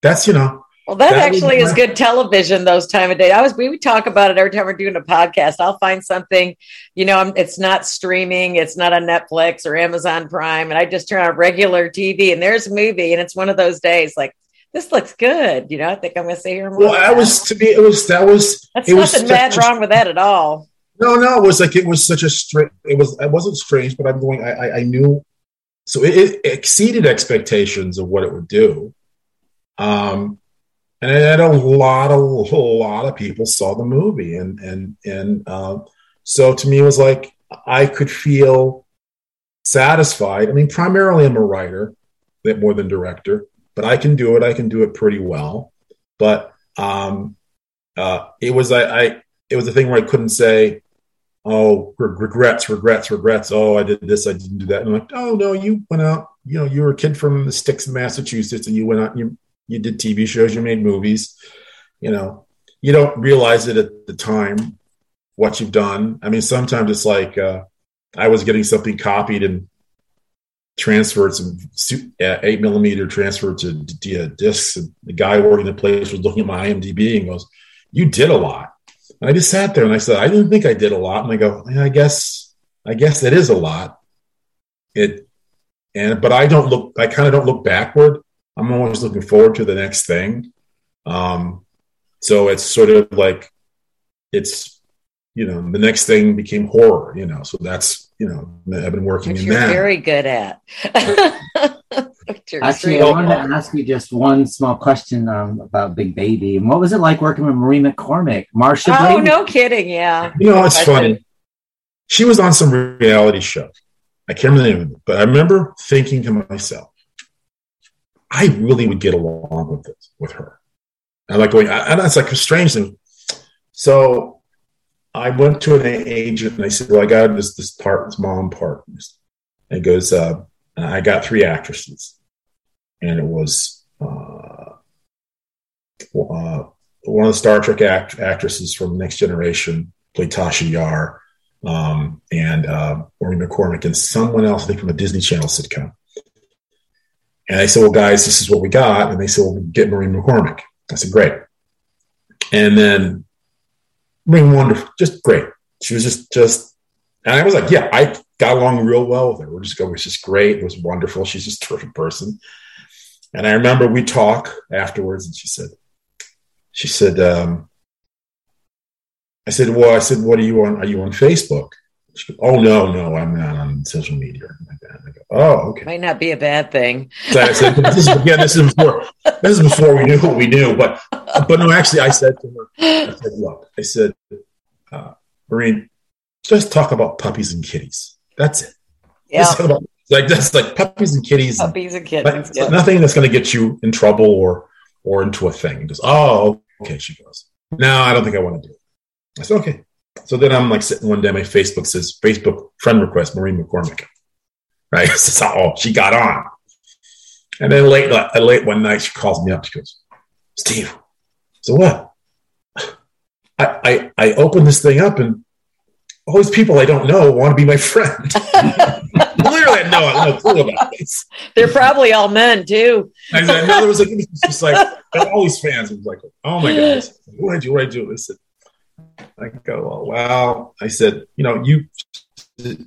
That's, you know. Well, that, that actually is good television those time of day. I was, we would talk about it every time we're doing a podcast. I'll find something, you know, I'm, it's not streaming, it's not on Netflix or Amazon Prime. And I just turn on regular TV and there's a movie and it's one of those days like, this looks good. You know, I think I'm going to say here more. Well, that was to me, it was, that was, That's it nothing was bad wrong with that at all. No, no, it was like, it was such a strange, it was, it wasn't strange, but I'm going, I, I, I knew so it, it, exceeded expectations of what it would do. Um, and it had a lot, of, a lot of people saw the movie, and and and uh, so to me, it was like I could feel satisfied. I mean, primarily I'm a writer, more than director, but I can do it. I can do it pretty well. But um, uh, it was I, I it was a thing where I couldn't say, oh regrets regrets regrets. Oh i did this. I didn't do that. And i'm like oh no you went out you know you were a kid from the sticks of massachusetts and you went out you you did tv shows you made movies. You know you don't realize it at the time what you've done. I mean sometimes it's like uh, i was getting something copied and transferred some uh, eight millimeter transfer to, to discs and the guy working the place was looking at my imdb and goes you did a lot and I just sat there and I said, I didn't think I did a lot. And I go, yeah, I guess, I guess it is a lot. It, and, but I don't look, I kind of don't look backward. I'm always looking forward to the next thing. Um, so it's sort of like, it's, you know, the next thing became horror, you know, so that's, you know, I've been working Which in you're that. very good at. Actually, I wanted to ask you just one small question um, about Big Baby. And what was it like working with Maureen McCormick? Marcia? Oh, Brady? no kidding. Yeah. You know, it's funny. She was on some reality show. I can't remember the name of it, but I remember thinking to myself, I really would get along with this with her. I like going, and that's like a strange thing. So I went to an agent and I said, Well, I got this this part, this mom part. And it goes, uh, I got three actresses. And it was uh, uh, one of the Star Trek act- actresses from Next Generation, played Tasha Yar, um, and uh, Maureen McCormick, and someone else, I think from a Disney Channel sitcom. And I said, Well, guys, this is what we got. And they said, Well, get Maureen McCormick. I said, Great. And then Maureen, wonderful, just great. She was just, just, and I was like, Yeah, I got along real well with her. We're just going, it was just great. It was wonderful. She's just a terrific person. And I remember we talk afterwards, and she said, She said, um, I said, Well, I said, What are you on? Are you on Facebook? Goes, oh no, no, I'm not on social media. Like that. Oh, okay. Might not be a bad thing. So said, this is, again, this is before this is before we knew what we knew. But but no, actually, I said to her, I said, look, I said, uh, Maureen, just talk about puppies and kitties. That's it. Yeah. Like that's like puppies and kitties. Puppies and kittens. yeah. Nothing that's going to get you in trouble or or into a thing. Goes, oh, okay. She goes, no, I don't think I want to do it. I said, okay. So then I'm like sitting one day, my Facebook says, Facebook friend request, Maureen McCormick. Right? So, oh, she got on. And then late, late one night, she calls me up. She goes, Steve, so what? I, I, I opened this thing up and all these people I don't know want to be my friend. Literally, had no, no clue about this. They're probably all men too. And then no, there was like, it was just like all these fans. It was like, oh my god, what do I do? What do I do? I said, I go, oh, well, I said, you know, you,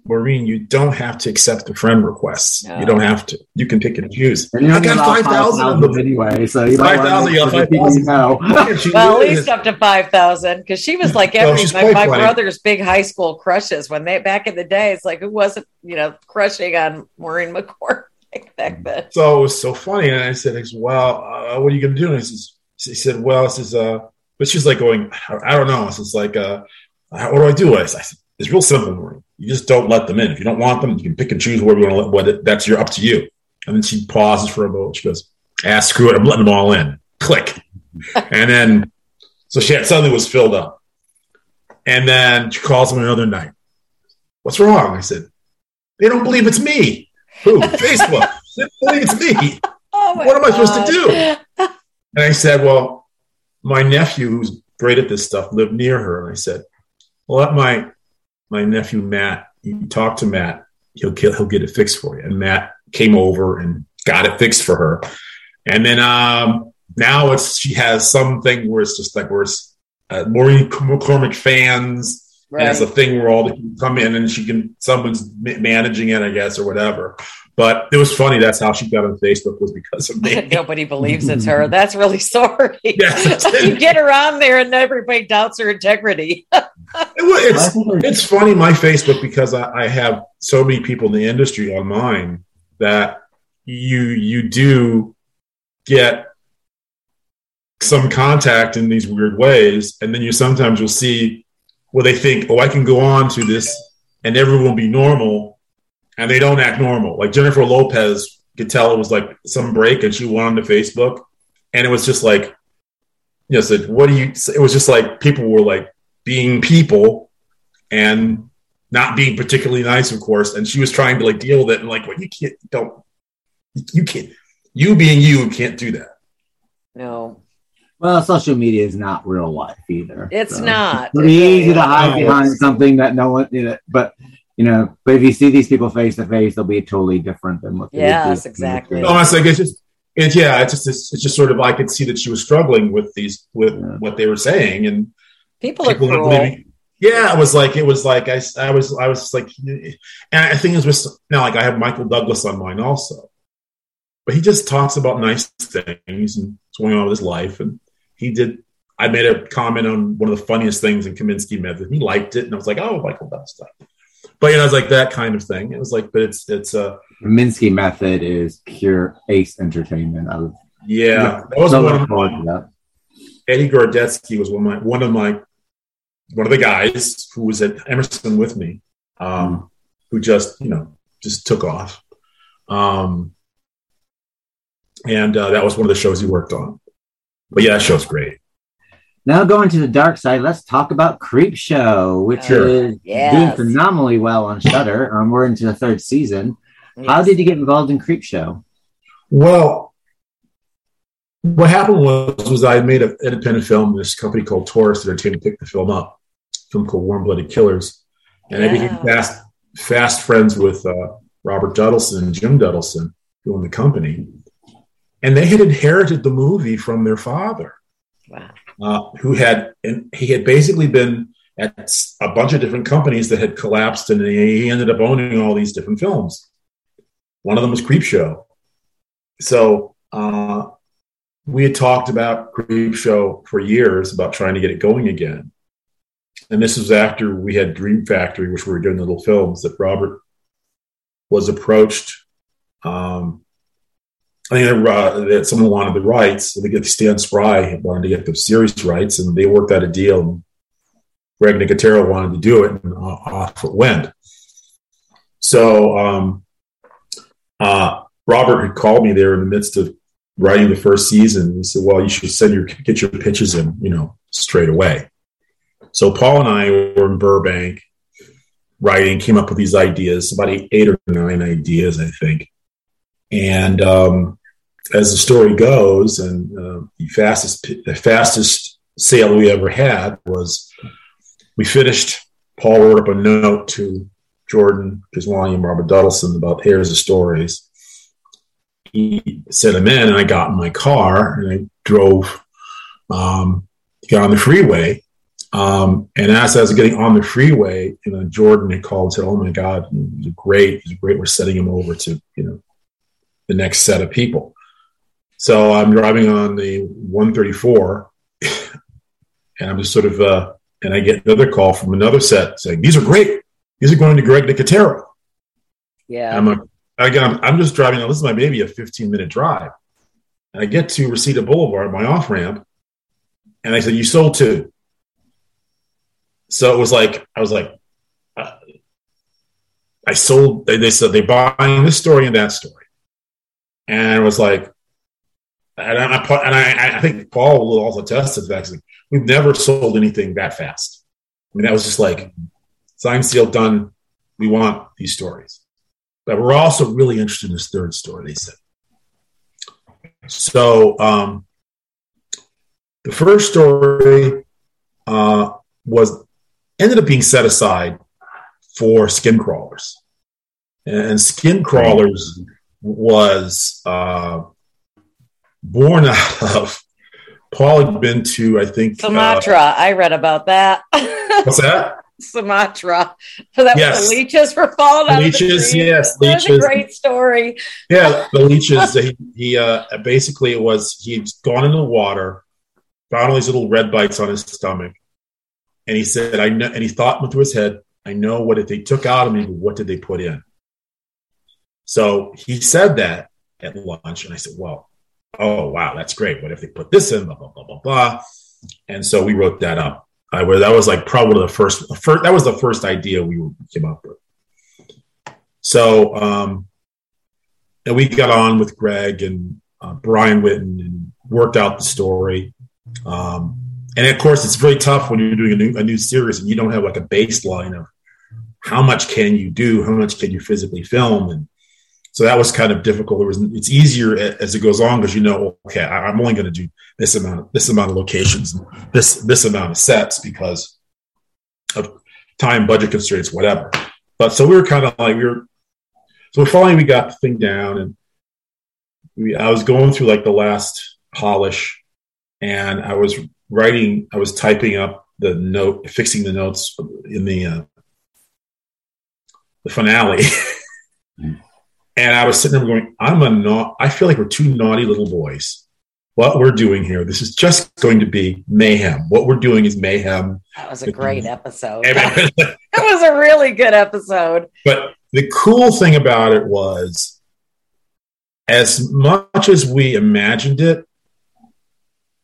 Maureen, you don't have to accept the friend requests. No. You don't have to. You can pick and choose. And I got 5,000 of them anyway. So you 5,000, you got 5,000. well, at least up to 5,000 because she was like every, well, my, my brother's big high school crushes when they, back in the day, it's like, who wasn't, you know, crushing on Maureen McCord back then? So it was so funny. And I said, well, uh, what are you going to do? And he, says, he said, well, this is, uh, but she's like going, I don't know. It's like, uh, what do I do? I said, it's real simple. You just don't let them in. If you don't want them, you can pick and choose where you want to let. What that's your up to you. And then she pauses for a moment. She goes, "Ah, screw it. I'm letting them all in." Click. and then, so she had, suddenly was filled up. And then she calls me another night. What's wrong? I said, they don't believe it's me. Who? Facebook. They don't believe it's me. Oh what am God. I supposed to do? And I said, well, my nephew, who's great at this stuff, lived near her, and I said, "Well, let my my nephew Matt. You talk to Matt. He'll get, he'll get it fixed for you." And Matt came over and got it fixed for her. And then um, now it's she has something where it's just like where it's uh, Maureen McCormick fans. Right. And it's a thing where all the people come in and she can someone's managing it, I guess, or whatever. But it was funny. That's how she got on Facebook was because of me. Nobody believes it's her. That's really sorry. Yes, you get her on there and everybody doubts her integrity. it, it's, it's funny, my Facebook, because I, I have so many people in the industry on mine that you you do get some contact in these weird ways. And then you sometimes will see where they think, oh, I can go on to this and everyone will be normal and they don't act normal. Like Jennifer Lopez could tell it was like some break and she went onto Facebook and it was just like, you know, said, what do you, it was just like people were like being people and not being particularly nice, of course. And she was trying to like deal with it and like, well, you can't, don't, you can't, you being you can't do that. No. Well, social media is not real life either. It's so. not. It's pretty easy to hide behind something that no one, you know, but you know, but if you see these people face to face, they'll be totally different than what. They yes, exactly. No, I like it's just, it's yeah, it's just, it's, it's, just sort of I could see that she was struggling with these, with yeah. what they were saying, and people, people are cruel. Yeah, it was like it was like I, I was I was like, and I think it was now like I have Michael Douglas on mine also, but he just talks about nice things and what's going on with his life, and he did. I made a comment on one of the funniest things in Kominsky Method. He liked it, and I was like, "Oh, Michael does stuff." But you know, it's like that kind of thing. It was like, but it's it's uh Minsky method is pure ace entertainment. I was yeah. That was one of my, that. Eddie Gorodetsky was one of my one of my one of the guys who was at Emerson with me, um, who just you know just took off, um, and uh, that was one of the shows he worked on. But yeah, that show's great. Now going to the dark side, let's talk about Creepshow, which Sure. is Yes. doing phenomenally well on Shudder. Um, we're into the third season. How did you get involved in Creepshow? Well, what happened was was I made an independent film. This company called Taurus Entertainment picked the film up, a film called Warm Blooded Killers, and I became fast fast friends with uh, Robert Dudelson and Jim Dudelson, who owned the company, and they had inherited the movie from their father, Wow. Uh, who had and he had basically been at a bunch of different companies that had collapsed, and he ended up owning all these different films. One of them was Creepshow. So uh, we had talked about Creepshow for years about trying to get it going again. And this was after we had Dream Factory, which we were doing little films that Robert was approached. Um, I think that, uh, that someone wanted the rights. I think Stan Spry wanted to get the series rights, and they worked out a deal. Greg Nicotero wanted to do it, and uh, off it went. So um, uh, Robert had called me there in the midst of writing the first season. He said, "Well, you should send your get your pitches in, you know, straight away." So Paul and I were in Burbank writing, came up with these ideas, about eight, eight or nine ideas, I think. And um, as the story goes, and uh, the fastest the fastest sale we ever had was we finished. Paul wrote up a note to Jordan Piswani and Robert Dudelson about here's the stories he sent them in, and I got in my car and I drove, um, got on the freeway. Um, and as I was getting on the freeway, you know, Jordan had called and said, "Oh my God, he's great! He's great! We're setting him over to you know the next set of people." So I'm driving on the 134, and I'm just sort of, uh, and I get another call from another set saying, "These are great! These are going to Greg Nicotero." Yeah. I'm like, again, I'm, I'm just driving. Now, This is my maybe a 15 minute drive. And I get to Reseda Boulevard, my off ramp, and I said, "You sold two. So it was like I was like, uh, I sold. They, they said they buying this story and that story, and it was like, and I, and I, I think Paul will also attest to the fact that we've never sold anything that fast. I mean, that was just like signed, sealed, done. We want these stories. But we're also really interested in this third story, they said. So um, the first story uh, was ended up being set aside for skin crawlers. And skin crawlers was uh, born out of Paul had been to, I think, uh, Sumatra. I read about that. what's that? Sumatra. So that Yes. was the leeches were falling out Leeches, of the trees. yes, That's a leeches. great story. Yeah, the leeches. he he uh, basically it was he'd gone into the water, found all these little red bites on his stomach, and he said, "I know." And he thought went through his head, "I know what if they took out of me, what did they put in?" So he said that at lunch, and I said, "Well, oh wow, that's great. What if they put this in?" Blah blah blah blah blah. And so we wrote that up. I was that was like probably the first, first that was the first idea we came up with. So um, and we got on with Greg and uh, Brian Witten and worked out the story. Um, and of course, it's very tough when you're doing a new, a new series and you don't have like a baseline of how much can you do, how much can you physically film, and so that was kind of difficult. It was it's easier as it goes on because you know, okay, I'm only going to do this amount of this amount of locations, this this amount of sets because of time, budget constraints, whatever. But so we were kind of like we were so finally we got the thing down and we, I was going through like the last polish and I was writing, I was typing up the note, fixing the notes in the, uh, the finale. and I was sitting there going, I'm a not, I feel like we're two naughty little boys what we're doing here. This is just going to be mayhem. What we're doing is mayhem. That was a great episode. that was a really good episode. But the cool thing about it was, as much as we imagined it,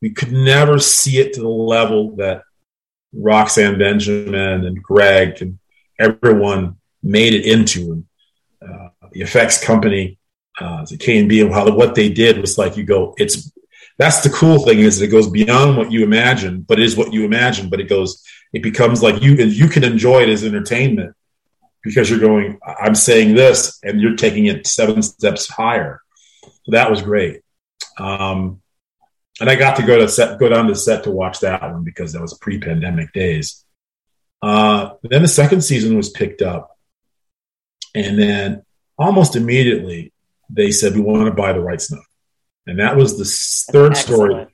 we could never see it to the level that Roxanne Benjamin and Greg and everyone made it into. Uh, the effects company, uh, the KNB, and how what they did was like you go. It's that's the cool thing is it goes beyond what you imagine, but it is what you imagine. But it goes, it becomes like you you can enjoy it as entertainment because you're going. I'm saying this, and you're taking it seven steps higher. So that was great. Um, and I got to go to set, go down to set to watch that one because that was pre-pandemic days. Uh, then the second season was picked up, and then almost immediately they said we want to buy the rights now, and that was the third story.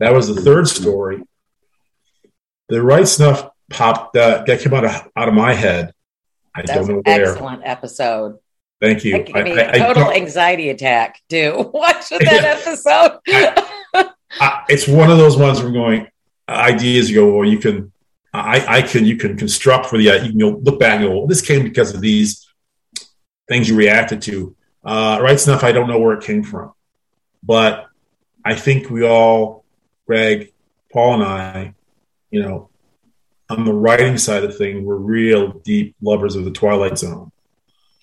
That was the third story. The right snuff popped. Uh, that came out of out of my head. I That's don't know where. Excellent episode. Thank you. I, I, I, total anxiety attack. Do watch that episode. it's one of those ones where I'm going ideas. You go, well, you can, I, I can, you can construct for the, you can go look back and go, well, this came because of these things you reacted to. Uh, right snuff. I don't know where it came from, but I think we all, Greg, Paul, and I, you know, on the writing side of things, we're real deep lovers of the Twilight Zone.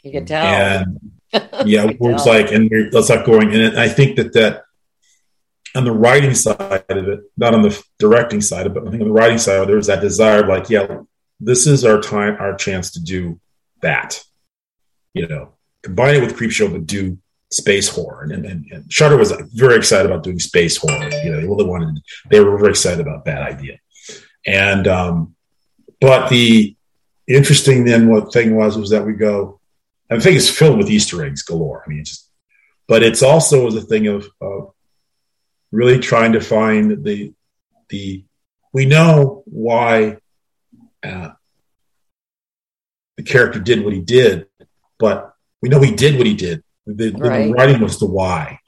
You can tell. And yeah, we're like, and let's not going. And I think that that on the writing side of it, not on the directing side of it, but I think on the writing side, there was that desire, of like, yeah, this is our time, our chance to do that. You know, combine it with Creepshow, but do space horror. And, and, and Shudder was very excited about doing space horror. You know, they really wanted, they were very excited about that idea. And, um, but the interesting then what thing was, was that we go, I think it's filled with Easter eggs galore. I mean, just, but it's also a thing of, of really trying to find the the we know why uh, the character did what he did, but we know he did what he did. The, right. the writing was the why,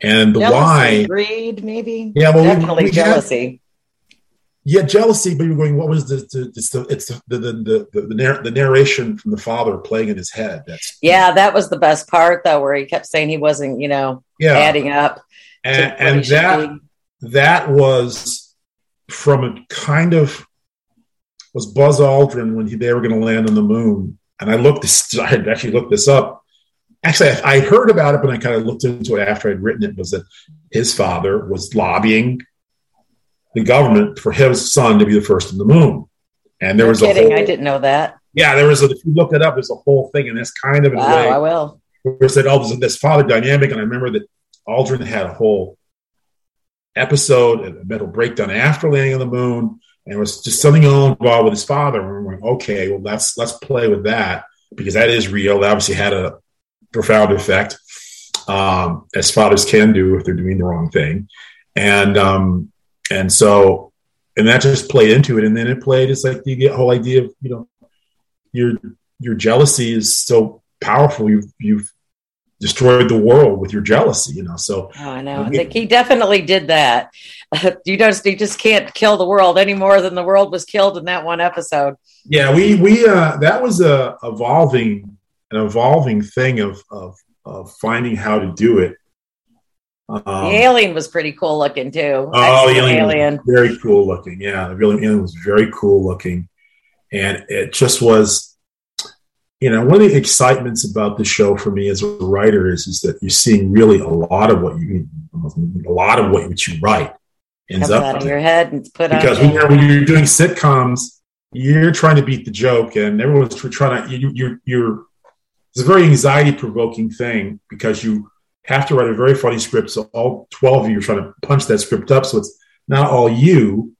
and the jealousy, why. Greed, maybe. Yeah, well, definitely we, we jealousy. Had, yeah, jealousy. But you're going. What was the? the it's the it's the the the, the, the, narr- the narration from the father playing in his head. That's yeah. That was the best part, though, where he kept saying he wasn't, you know, yeah. adding up and, and that that was from a kind of was Buzz Aldrin when he, they were going to land on the moon. And I looked this, I had actually looked this up. Actually, I, I heard about it, but I kind of looked into it after I'd written it. Was that his father was lobbying the government for his son to be the first on the moon? And there was kidding. a whole, I didn't know that. Yeah, there was. A, if you look it up, there's a whole thing, and that's kind of in wow, a way. I will. Where said, "Oh, there's this father dynamic," and I remember that Aldrin had a whole episode, a mental breakdown after landing on the moon, and it was just something all involved with his father. And we're going, okay, well, let's let's play with that because that is real. That obviously had a profound effect, um, as fathers can do if they're doing the wrong thing, and um, and so and that just played into it, and then it played. It's like the whole idea of you know your your jealousy is so powerful. You've you've destroyed the world with your jealousy, you know. So oh, I know. I think he definitely did that. you just you just can't kill the world any more than the world was killed in that one episode. Yeah, we we uh that was a evolving an evolving thing of of of finding how to do it. Um, the alien was pretty cool looking too. Oh, the alien, alien. very cool looking. Yeah, the alien was very cool looking, and it just was you know, one of the excitements about the show for me as a writer is, is that you're seeing really a lot of what you, a lot of what, what you write ends up out of your head and put because on when, when you're doing sitcoms, you're trying to beat the joke, and everyone's trying to you, you're you're it's a very anxiety provoking thing because you have to write a very funny script. So all 12 of you are trying to punch that script up. So it's not all you,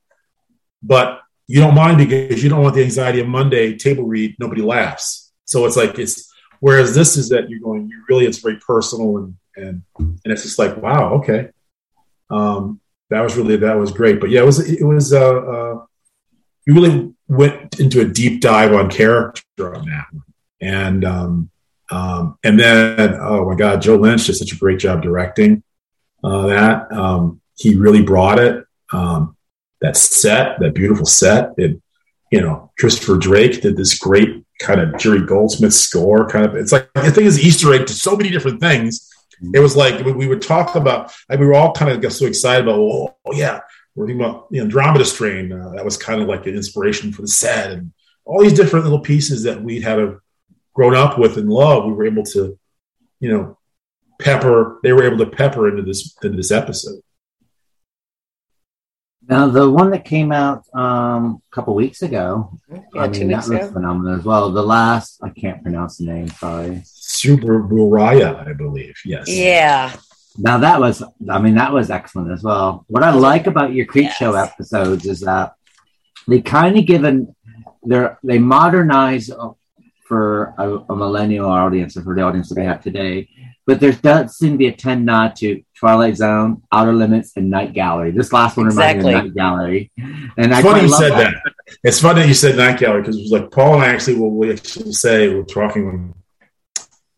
but you don't mind because you don't want the anxiety of Monday table read, nobody laughs. So it's like it's whereas this is that you're going, you really it's very personal and and and it's just like wow, okay. Um, that was really that was great. But yeah, it was it was uh, uh you really went into a deep dive on character on that one. And um um and then oh my god, Joe Lynch did such a great job directing. uh, that. Um, he really brought it. Um, that set, that beautiful set. It, you know, Christopher Drake did this great kind of Jerry Goldsmith score. Kind of, it's like the thing is Easter egg to so many different things. It was like we would talk about. Like we were all kind of got so excited about. Oh, oh yeah, we're thinking about the Andromeda Strain. Uh, that was kind of like an inspiration for the set, and all these different little pieces that we'd had a, grown up with and love. We were able to, you know, pepper. They were able to pepper into this into this episode. Now, the one that came out um, a couple weeks ago, Yeah, I two mean, that weeks was ago. phenomenal as well. The last, I can't pronounce the name, sorry. Super Buraya, I believe. Yes. Yeah. Now, that was, I mean, that was excellent as well. What I like about your Creep Yes. Show episodes is that they kind of give an, they're, they modernize uh, for a, a millennial audience or for the audience that we have today. But there does seem to be a tend nod to Twilight Zone, Outer Limits, and Night Gallery. This last one reminds me of Night Gallery. And I It's funny quite you said that. It's funny that you said Night Gallery because it was like Paul and I actually will we actually say we're talking.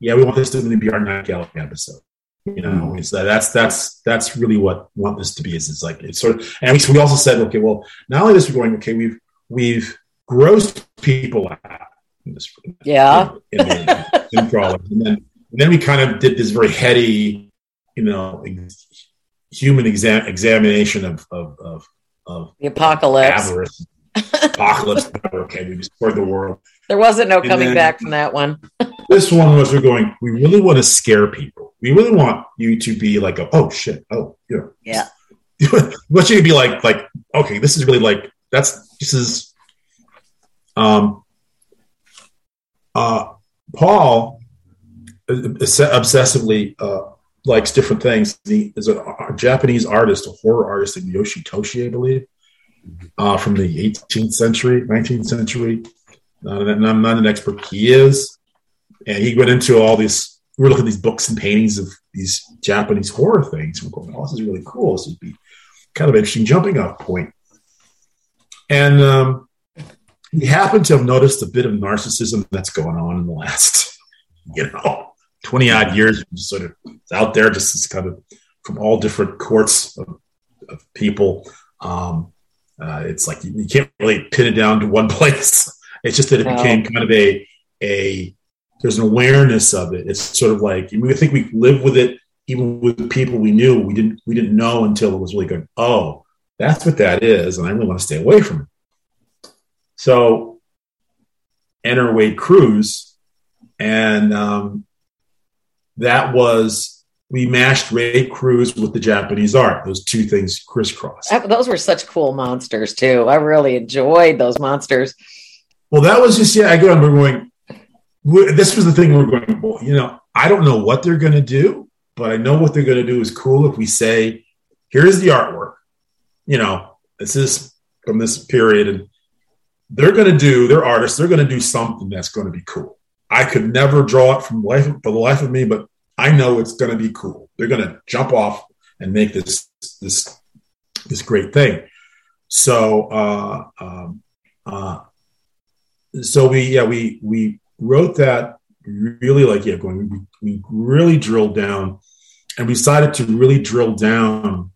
Yeah, we want this to be our Night Gallery episode. You know, Mhm. it's that that's that's that's really what want this to be. Is it's like it's sort of, and we, we also said, okay, well, not only this, we're going, okay, we've we've grossed people out. In this, Yeah. in, in frolic. and then and then we kind of did this very heady, you know, ex- human exam- examination of of of, of The apocalypse. avarice, apocalypse. okay, we destroyed the world. There wasn't no And coming then- back from that one. This one was we're going. We really want to scare people. We really want you to be like, a, oh shit, oh you Yeah. know, want you to be like, like, okay, this is really like that's this is. Um. Uh, Paul uh, obsessively uh, likes different things. He is a, a Japanese artist, a horror artist named Yoshitoshi, I believe, uh, from the 18th century, 19th century. Not an, I'm not an expert. He is, and he went into all these. We're looking at these books and paintings of these Japanese horror things. We're going, "Oh, this is really cool. This would be kind of interesting jumping off point." And um, he happened to have noticed a bit of narcissism that's going on in the last, you know, 20 odd years. Sort of out there, just kind of from all different courts of, of people. Um, uh, it's like you, you can't really pin it down to one place. It's just that it No. became kind of a a there's an awareness of it. It's sort of like we think we live with it, even with people we knew. We didn't we didn't know until it was really going. Oh, that's what that is, and I really want to stay away from it. So, enter Wade Cruz, and um, that was we mashed Ray Cruz with the Japanese art. Those two things crisscrossed. Those were such cool monsters too. I really enjoyed those monsters. Well, that was just yeah. Again, we're going. this was the thing we're going. Well, you know, I don't know what they're going to do, but I know what they're going to do is cool. If we say, "Here's the artwork," you know, this is from this period, and they're going to do. They're artists. They're going to do something that's going to be cool. I could never draw it from life for the life of me, but I know it's going to be cool. They're going to jump off and make this this this great thing. So. Uh, um, uh, so we yeah we we wrote that really like yeah going we, we really drilled down and we decided to really drill down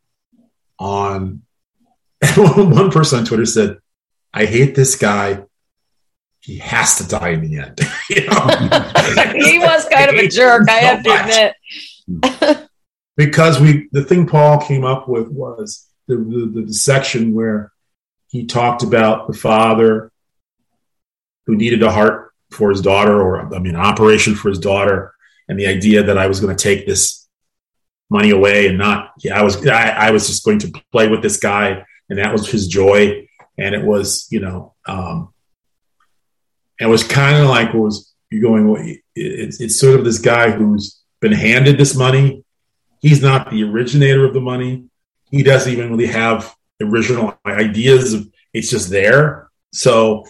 on one person on twitter said i hate this guy he has to die in the end You know? he was kind of a jerk, I have to admit. because we the thing paul came up with was the, the, the section where he talked about the father who needed a heart for his daughter or i mean an operation for his daughter and the idea that i was going to take this money away and not yeah i was I, I was just going to play with this guy and that was his joy and it was you know um it was kind of like was you going it's, it's sort of this guy who's been handed this money. He's not the originator of the money. He doesn't even really have original ideas it's just there. So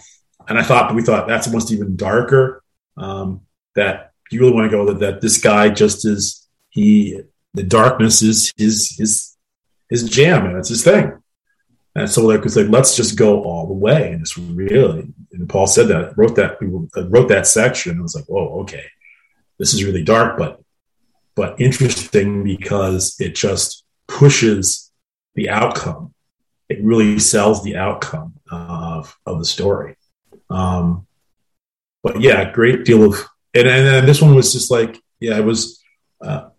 and i thought we thought that's almost even darker um, that you really want to go that, that this guy just is he the darkness is his his his jam and it's his thing and so like it's like let's just go all the way and it's really and paul said that wrote that wrote that section i was like oh okay this is really dark but but interesting because it just pushes the outcome. It really sells the outcome of of the story. Um, but yeah, great deal of and and, and this one was just like yeah, it was. Uh,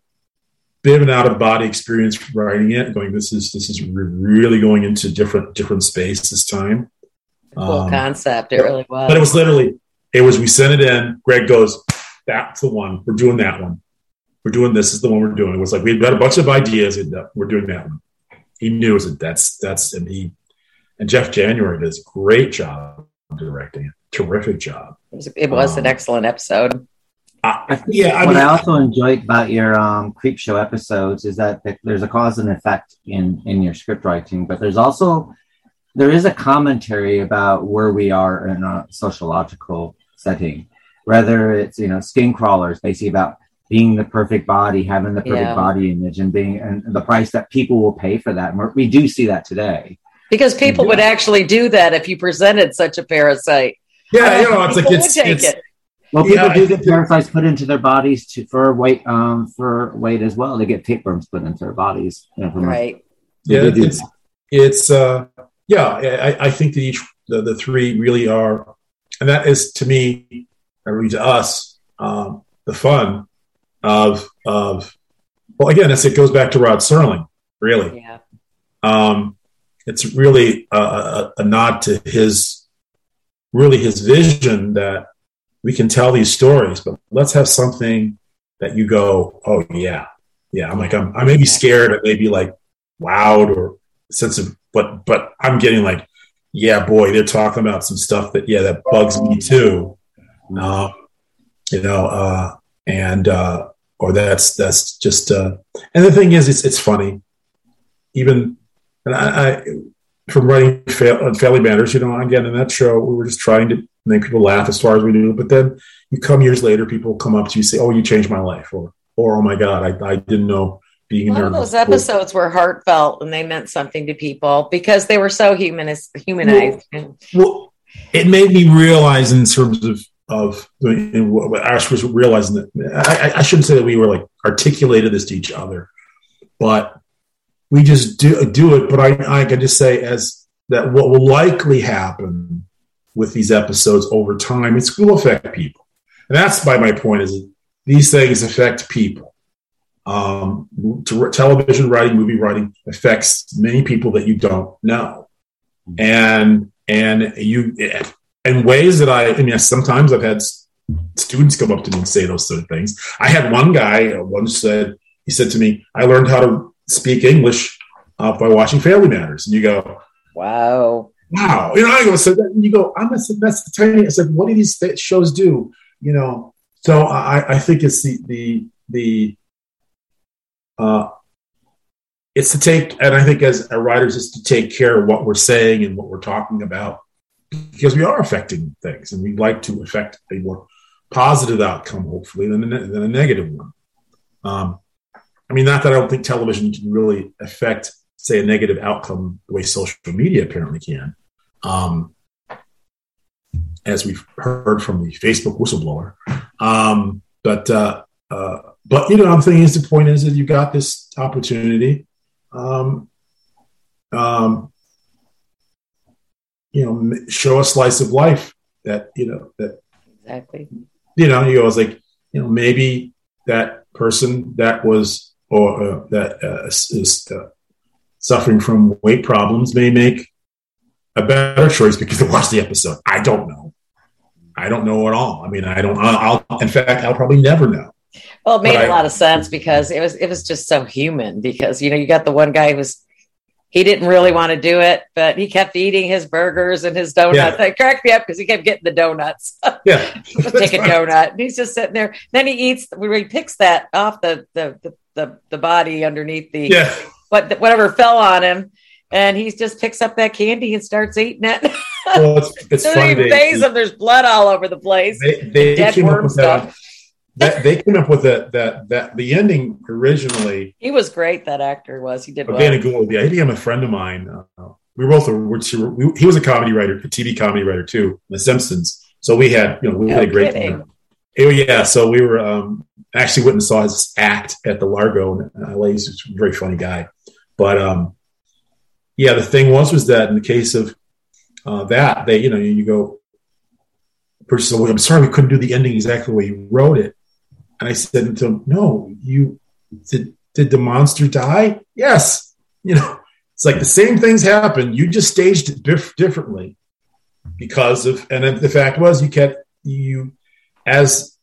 bit of an out of body experience writing it going this is this is really going into different different space this time. Cool um, concept it really was. but it was literally it was we sent it in greg goes that's the one we're doing that one. We're doing this is the one we're doing. It was like we had got a bunch of ideas and uh, we're doing that one. He knew it that's that's and he and jeff january does a great job directing it. Terrific job. It was, it was um, an excellent episode I, yeah, I what mean, I also enjoyed about your um, Creepshow episodes is that there's a cause and effect in in your script writing, but there's also there is a commentary about where we are in a sociological setting, whether it's you know Skincrawlers, basically about being the perfect body, having the perfect yeah. body image, and being and the price that people will pay for that. And we do see that today because people yeah. would actually do that if you presented such a parasite. Yeah, you know, it's like it's, it's it. Well, people yeah, do get parasites put into their bodies to, for weight um, for weight as well. They get tapeworms put into their bodies. You know, right. Yeah, it's, it's uh, yeah. I, I think that each the, the three really are, and that is to me, I read to us, um, the fun of of well, again, as it goes back to Rod Serling, really. Yeah. Um, it's really a, a, a nod to his really his vision that we can tell these stories, but let's have something that you go, oh yeah, yeah. I'm like, I'm, I may be scared, I may be like wowed or sense of, but, but I'm getting like, yeah, boy, they're talking about some stuff that, yeah, that bugs me too. Uh, you know, uh, and, uh, or that's, that's just, uh, and the thing is, it's, it's funny. Even, and I, I from writing Family Matters, you know, again, in that show, we were just trying to make people laugh as far as we do. But then you come years later, people come up to you say, "Oh, you changed my life," or "Or oh my God, I, I didn't know being One of those episodes were heartfelt and they meant something to people because they were so humanist, humanized. Well, well it made me realize in terms of of what Ash was realizing that I, I shouldn't say that we were like articulated this to each other, but we just do do it. But I, I can just say as that what will likely happen with these episodes over time, it's going to affect people. And that's by my point is these things affect people. Um, television writing, movie writing affects many people that you don't know, and and you in ways that I, I mean, sometimes I've had students come up to me and say those sort of things. I had one guy once said he said to me, "I learned how to speak English uh, by watching Family Matters. And you go, wow. Wow. You know, I go, so that, you go, I'm a, that's the tiny, I said, what do these shows do? You know, so I, I think it's the, the, the, uh, it's to take, and I think as writers, is to take care of what we're saying and what we're talking about because we are affecting things and we'd like to affect a more positive outcome, hopefully, than a, than a negative one. Um, I mean, not that I don't think television can really affect, say, a negative outcome the way social media apparently can. Um, as we've heard from the Facebook whistleblower. Um, but uh, uh, but you know, the thing is, the point is that you got this opportunity. Um, um, you know, show a slice of life that you know that exactly. You know, you always like you know maybe that person that was or uh, that uh, is uh, suffering from weight problems may make a better choice because they watched the episode. I don't know. I don't know at all. I mean, I don't. I'll, in fact, I'll probably never know. Well, it made but a I, lot of sense because it was it was just so human. Because you know, you got the one guy who was he didn't really want to do it, but he kept eating his burgers and his donuts. Yeah. It cracked me up because he kept getting the donuts. Yeah, take a donut. And he's just sitting there. Then he eats. He picks that off the the, the the the body underneath the yeah. what whatever fell on him, and he just picks up that candy and starts eating it. Well, it's, it's so funny. They, phase him. There's blood all over the place. They, they dead worm stuff. That, they came up with that that that the ending originally. He was great. That actor was. He did well. Dana Gould. Yeah, he, I'm a friend of mine. Uh, we were both. Were, we, he was a comedy writer, a TV comedy writer too. The Simpsons. So we had you know we no had a great. Time. Oh yeah, so we were um, actually went and saw his act at the Largo in LA. He's a very funny guy. But um, yeah, the thing was was that in the case of uh, that, they you know you go, person said, "I'm sorry, we couldn't do the ending exactly the way you wrote it." And I said to him, "No, you did. Did the monster die? Yes. You know, it's like the same things happened. You just staged it dif- differently because of, and the fact was, you kept you as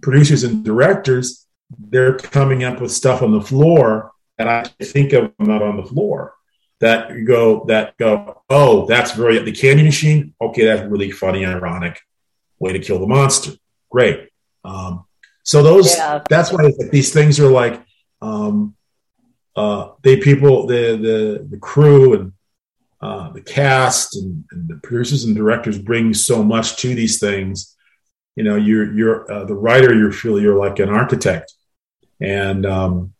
producers and directors, they're coming up with stuff on the floor that I think of not on the floor. That you go, that go, oh, that's very the candy machine. Okay, that's really funny, ironic way to kill the monster. Great. Um, so those, yeah. that's why like, these things are like um, uh, they people the the the crew and uh, the cast and, and, the producers and directors bring so much to these things. You know, you're you're uh, the writer. You feel you're like an architect, and um,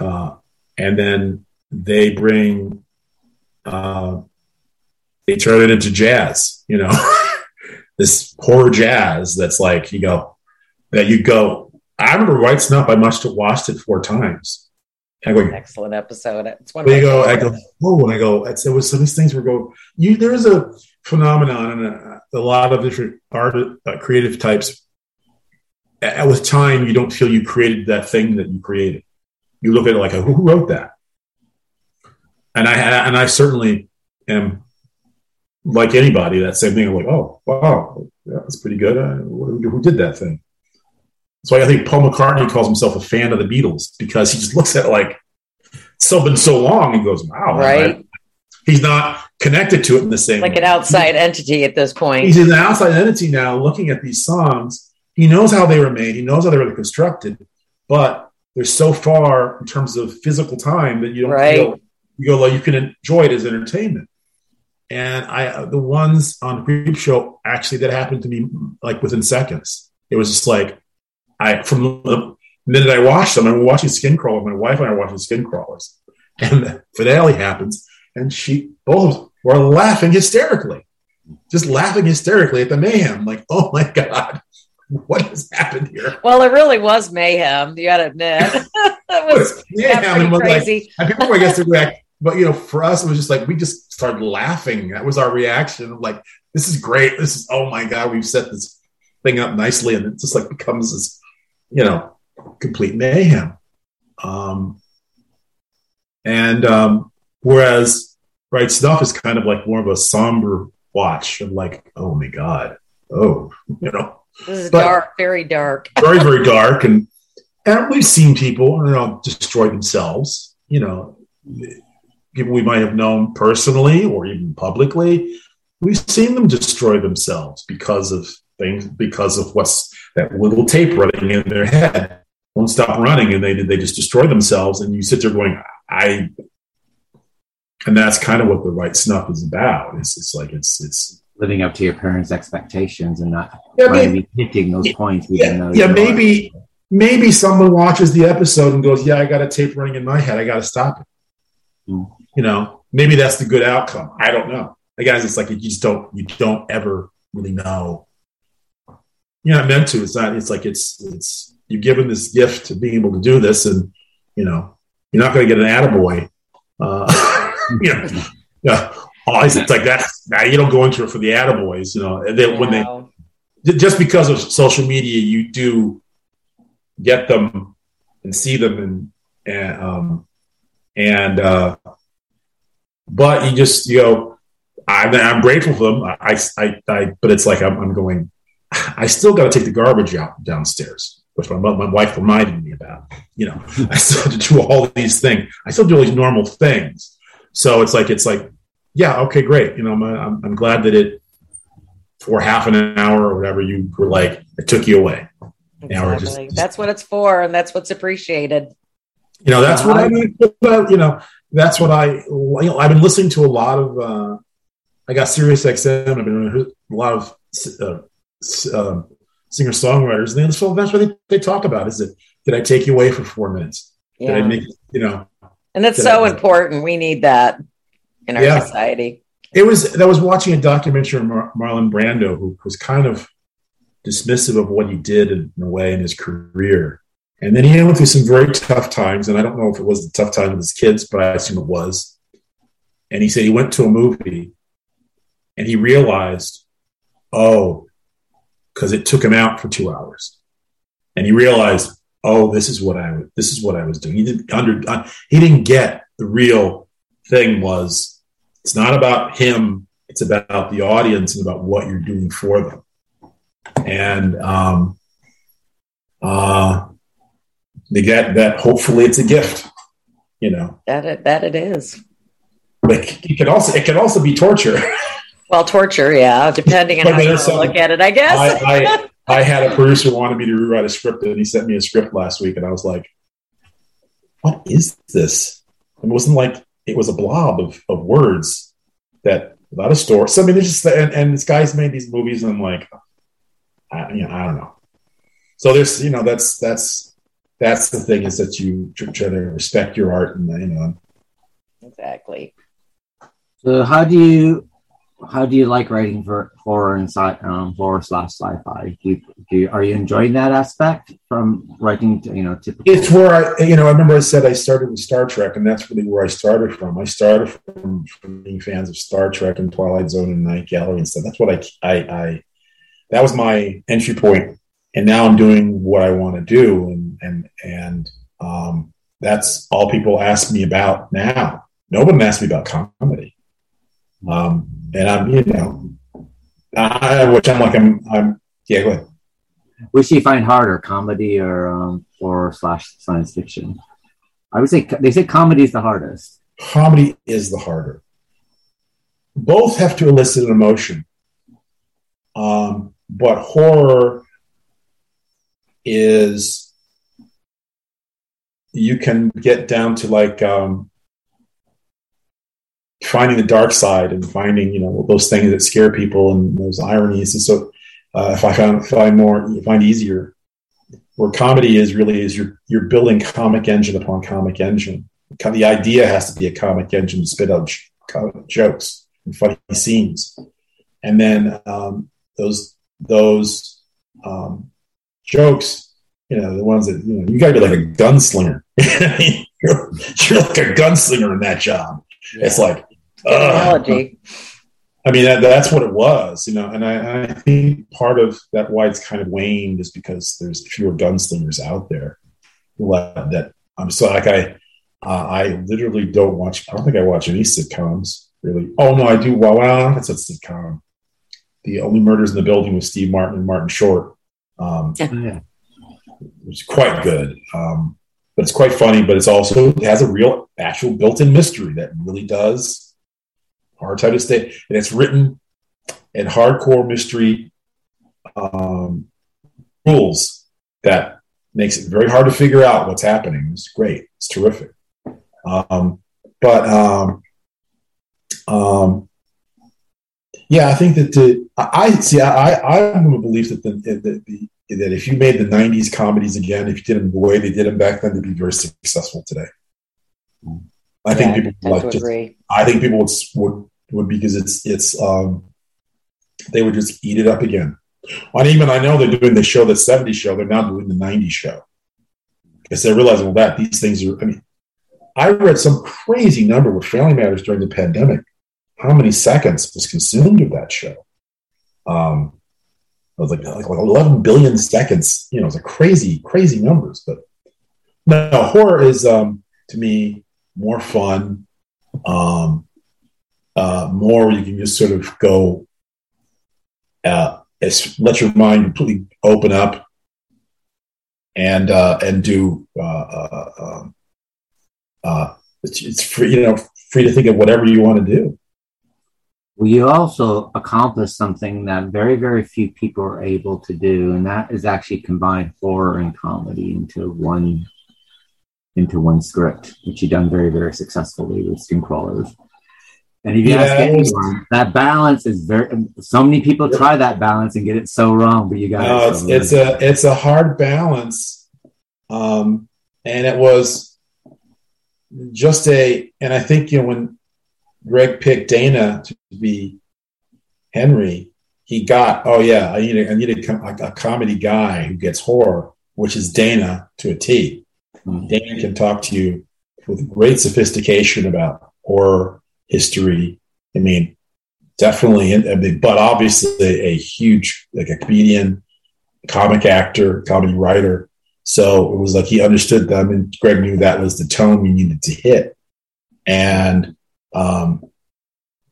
uh, and then they bring uh, they turn it into jazz. You know, this horror jazz that's like you go that you go. I remember Right Snuff. I must have watched it four times I go, excellent episode. It's one. you go, I go, oh, and I go. It's, there was some of these things where go. You there is a phenomenon and a, a lot of different art, uh, creative types. With time, you don't feel you created that thing that you created. You look at it like, who wrote that? And I and I certainly am like anybody. That same thing. I'm like, oh, wow, yeah, that's pretty good. Uh, who, who did that thing? So I think Paul McCartney calls himself a fan of the Beatles because he just looks at it like it's so long and goes, "Wow!" Right? He's not connected to it in the same like way. an outside entity at this point. He's an outside entity now, looking at these songs. He knows how they were made. He knows how they were constructed, but they're so far in terms of physical time that you don't right. feel you go like you can enjoy it as entertainment. And I, the ones on the Creepshow, actually, that happened to me like within seconds. It was just like I from the minute I watched them, I'm watching Skincrawler. My wife and I are watching Skincrawlers, and the finale happens, and she both were laughing hysterically, just laughing hysterically at the mayhem. Like, oh my god, what has happened here? Well, it really was mayhem. You got to admit, it was mayhem and crazy. Like, and people, I guess, react. But you know, for us, it was just like we just started laughing. That was our reaction. Like, this is great. This is oh my god, we've set this thing up nicely, and it just like becomes this you know, complete mayhem. Um, and um, whereas Right Snuff is kind of like more of a somber watch of like, oh my God, oh, you know. This is but dark, very dark. very, very dark. And and we've seen people, you know, destroy themselves, you know, people we might have known personally or even publicly. We've seen them destroy themselves because of things, because of what's that little tape running in their head won't stop running and they they just destroy themselves and you sit there going i and that's kind of what the right snuff is about it's, it's like it's it's living up to your parents expectations and not yeah, maybe, hitting those points yeah, yeah maybe are. maybe someone watches the episode and goes yeah i got a tape running in my head i got to stop it mm. You know maybe that's the good outcome i don't know guys it's like you just don't you don't ever really know you're not meant to. It's not. It's like it's it's you're given this gift to being able to do this, and you know you're not going to get an attaboy. Uh, you know, yeah. Always, it's like that. Nah, you don't go into it for the attaboys. You know, they, wow. when they just because of social media, you do get them and see them and and um, and uh, but you just you know I'm, I'm grateful for them. I, I, I, but it's like I'm, I'm going. I still got to take the garbage out downstairs, which my, my wife reminded me about. You know, I still have to do all these things. I still do all these normal things. So it's like, it's like, yeah, okay, great. You know, I'm, I'm glad that it, for half an hour or whatever, you were like, it took you away. Exactly. Just, just, that's what it's for, and that's what's appreciated. You know, that's what I uh-huh. mean. You know, that's what I. You know, I've been listening to a lot of. uh I got Sirius XM. I've been a lot of uh, um, singer songwriters, and that's what they, they talk about. Is it did I take you away for four minutes? Yeah. Did I make you know? And that's so I, important. We need that in our yeah. society. It was. I was watching a documentary on Mar- Marlon Brando, who was kind of dismissive of what he did in, in a way in his career, And then he went through some very tough times, and I don't know if it was the tough time with his kids, but I assume it was. And he said he went to a movie and he realized, oh, because it took him out for two hours, and he realized, oh, this is what I this is what I was doing. He didn't under uh, he didn't get the real thing was it's not about him, it's about the audience and about what you're doing for them. And um, uh, they get that. Hopefully, it's a gift. You know that it, that it is. Like it can also it can also be torture. Well, torture, yeah, depending on how you look at it, I guess. I, I, I had a producer wanted me to rewrite a script, and he sent me a script last week, and I was like, "What is this?" It wasn't like it was a blob of, of words that without a story. So I mean, it's just and, and this guy's made these movies, and I'm like, I, you know, I don't know. So there's, you know, that's that's that's the thing is that you try to respect your art, and you know, exactly. So how do you how do you like writing for horror and sci um, horror slash sci-fi? Do you, do you, are you enjoying that aspect from writing? To, you know, typical? It's where I, you know, I remember I said I started with Star Trek, and that's really where I started from. I started from, from being fans of Star Trek and Twilight Zone and Night Gallery and stuff. That's what I, I, I that was my entry point, and now I'm doing what I want to do, and and and um, that's all people ask me about now. No one asks me about comedy. Um, and I'm, you know, I, which I'm like, I'm, I'm, yeah, go ahead. Which do you find harder, comedy or um, horror slash science fiction? I would say they say comedy is the hardest. Comedy is the harder. Both have to elicit an emotion, um, but horror is you can get down to like um, finding the dark side and finding you know those things that scare people and those ironies. And so, uh, if I found find more find easier, where comedy is really is you're you're building comic engine upon comic engine. The idea has to be a comic engine to spit out jokes and funny scenes, and then um, those those um, jokes. You know the ones that you know you got to be like a gunslinger. you're, you're like a gunslinger in that job. Yeah. It's like analogy. I mean, that, that's what it was, you know. And I, I, think part of that why it's kind of waned is because there's fewer gunslingers out there. That I'm so like I, uh, I literally don't watch. I don't think I watch any sitcoms really. Oh no, I do. Well, well that's a sitcom. The only murders in the building with Steve Martin and Martin Short. Um, yeah. It's quite good. Um, but it's quite funny, but it's also it has a real actual built-in mystery that really does hard time to stay. And it's written in hardcore mystery um, rules that makes it very hard to figure out what's happening. It's great. It's terrific. Um, but um, um, yeah, I think that the I see. I I'm of a belief that the, the, the that if you made the '90s comedies again, if you did them the way they did them back then, they'd be very successful today. I yeah, think people I like just, agree. I think people would, would would because it's it's um they would just eat it up again. And even I know they're doing the show the 70s show, they're now doing the 90s show. Because they're realizing well that these things are I mean, I read some crazy number with Family Matters during the pandemic. How many seconds was consumed of that show? Um it was like, like 11 billion seconds. You know, it's a crazy, crazy numbers. But no, horror is um, to me more fun, um, uh, more you can just sort of go, uh, let your mind completely open up and uh, and do. Uh, uh, um, uh, it's, it's free, you know, free to think of whatever you want to do. Well, you also accomplished something that very, very few people are able to do, and that is actually combine horror and comedy into one into one script, which you've done very, very successfully with Skincrawlers. And if you yeah, ask anyone, that balance is very. So many people try that balance and get it so wrong, but you got no, it. So it's, it's a it's a hard balance, um, and it was just a. And I think you know when Greg picked Dana to be Henry, he got oh yeah, I need a, I need a, a comedy guy who gets horror, which is Dana to a T. Mhm. Dana can talk to you with great sophistication about horror history. I mean, definitely, I mean, but obviously a huge, like a comedian, comic actor, comedy writer. So it was like he understood them, and Greg knew that was the tone we needed to hit. And, um,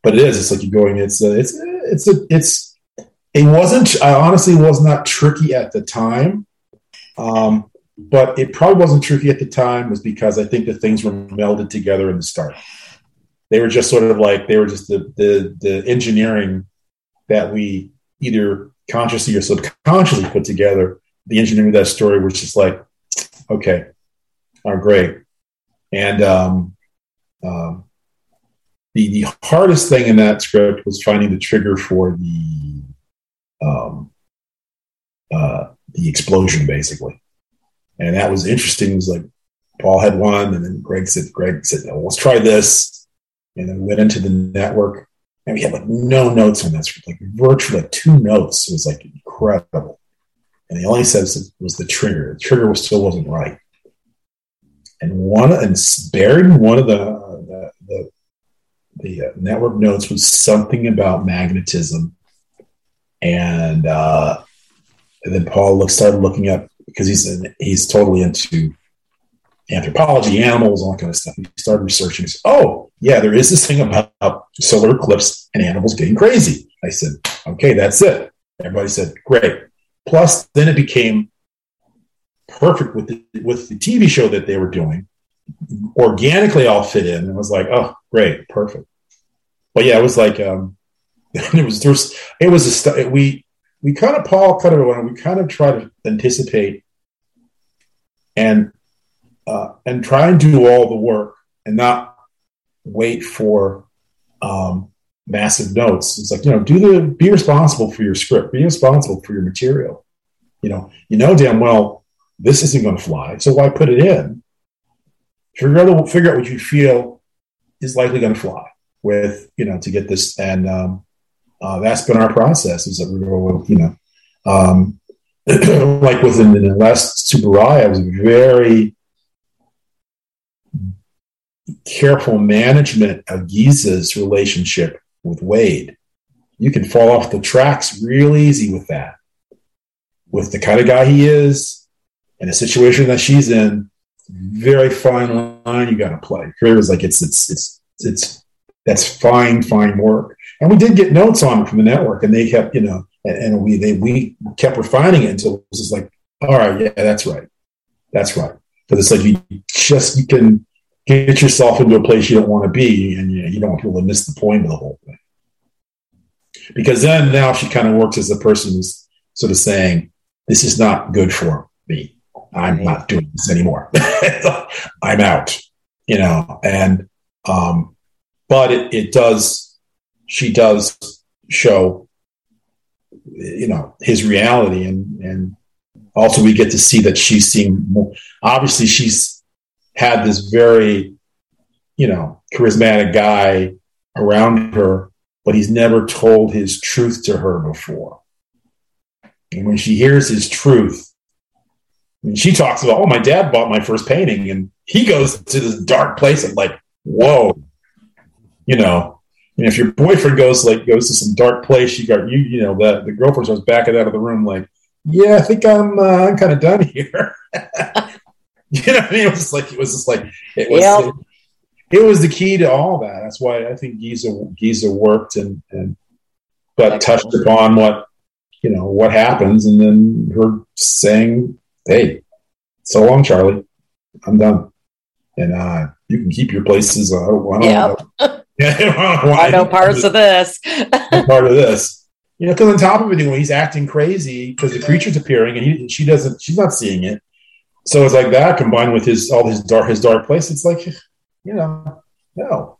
but it is. It's like you're going. It's a, it's a, it's a, it's. It wasn't. I honestly was not tricky at the time. Um, but it probably wasn't tricky at the time was because I think the things were melded together in the start. They were just sort of like they were just the the, the engineering that we either consciously or subconsciously put together. The engineering of that story was just like, okay, oh great, and um, um, the the hardest thing in that script was finding the trigger for the um, uh, the explosion, basically and that was interesting. It was like Paul had one, and then Greg said, "Greg said, well, let's try this," and then we went into the network, and we had like no notes on that script, like virtually like two notes. It was like incredible, and the only sense was the trigger. The trigger was, still wasn't right, and one and buried one of the, the uh, network notes was something about magnetism, and uh, and then Paul look, started looking up because he's in, he's totally into anthropology, animals, all that kind of stuff. He started researching. He said, "Oh, yeah, there is this thing about solar eclipse and animals getting crazy." I said, "Okay, that's it." Everybody said, "Great." Plus, then it became perfect with the, with the TV show that they were doing. Organically, all fit in, it was like, "Oh, great, perfect." But yeah, it was like um, it was there was it was a st- we we kind of Paul kind of we kind of try to anticipate and uh, and try and do all the work and not wait for um, massive notes. It's like you know, do the be responsible for your script, be responsible for your material. You know, you know damn well this isn't going to fly, so why put it in? Figure out figure out what you feel is likely going to fly with you know to get this and um, uh, that's been our process is that we were, you know, um, like within the last Tsuburaya was very careful management of Giza's relationship with Wade. You can fall off the tracks real easy with that. With the kind of guy he is and the situation that she's in, very fine line you got to play. It was like it's it's it's it's that's fine, fine work. And we did get notes on it from the network, and they kept, you know, and, and we they we kept refining it until it was just like, all right, yeah, that's right, that's right. Because it's like you just you can get yourself into a place you don't want to be, and you, know, you don't want people to miss the point of the whole thing. Because then now she kind of works as the person who's sort of saying, "This is not good for me. I'm not doing this anymore. I'm out." You know, and um, but it, it does she does show you know his reality and and also we get to see that she's seeing more. Obviously she's had this very you know charismatic guy around her but he's never told his truth to her before. And when she hears his truth mean, she talks about oh my dad bought my first painting and he goes to this dark place and like whoa you know, know, if your boyfriend goes like goes to some dark place, you got you, you know, the the girlfriend starts backing out of the room like, yeah, I think I'm uh, I'm kind of done here. you know, what I mean, it was like it was just like it was. Yep. It, it was the key to all that. That's why I think Giza Giza worked and and but touched upon what you know what happens, and then her saying, "Hey, so long, Charlie, I'm done," and uh, you can keep your places. Uh, I don't Yep. know. Yeah, I know parts of this. part of this. You know, because on top of it, when he's acting crazy because the creature's appearing and he, she doesn't, she's not seeing it. So it's like that combined with his all his dark his dark place. It's like, you know, no,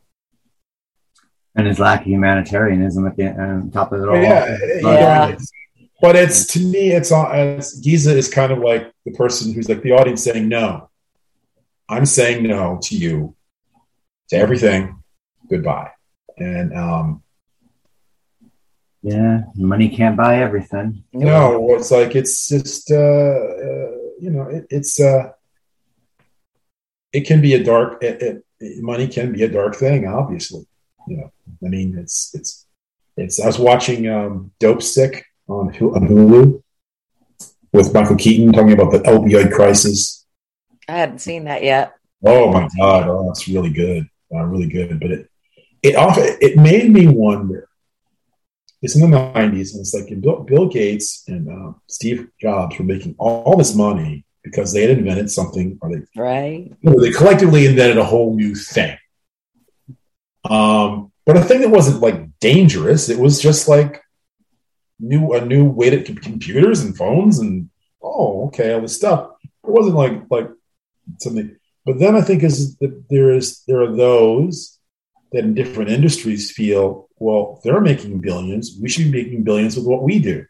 and his lack of humanitarianism at the uh, on top of it all. yeah, you know, Yeah. it's- But it's to me, it's on. It's, Giza is kind of like the person who's like the audience saying no. I'm saying no to you, to everything. Goodbye. And um, Yeah, money can't buy everything. No, it's like it's just uh, uh, you know, it, it's uh, it can be a dark. It, it, money can be a dark thing, obviously. You know, I mean, it's it's it's. I was watching um, Dopesick on on Hulu with Michael Keaton talking about the opioid crisis. I hadn't seen that yet. Oh my god! Oh, it's really good, uh, really good. But it it often it made me wonder. It's in the '90s, and it's like Bill, Bill Gates and uh, Steve Jobs were making all this money because they had invented something, or they right, you know, they collectively invented a whole new thing. Um, but a thing that wasn't like dangerous. It was just like new a new way to computers and phones and oh okay all this stuff. It wasn't like like something. But then I think is that there is there are those that in different industries feel well they're making billions. We should be making billions with what we do.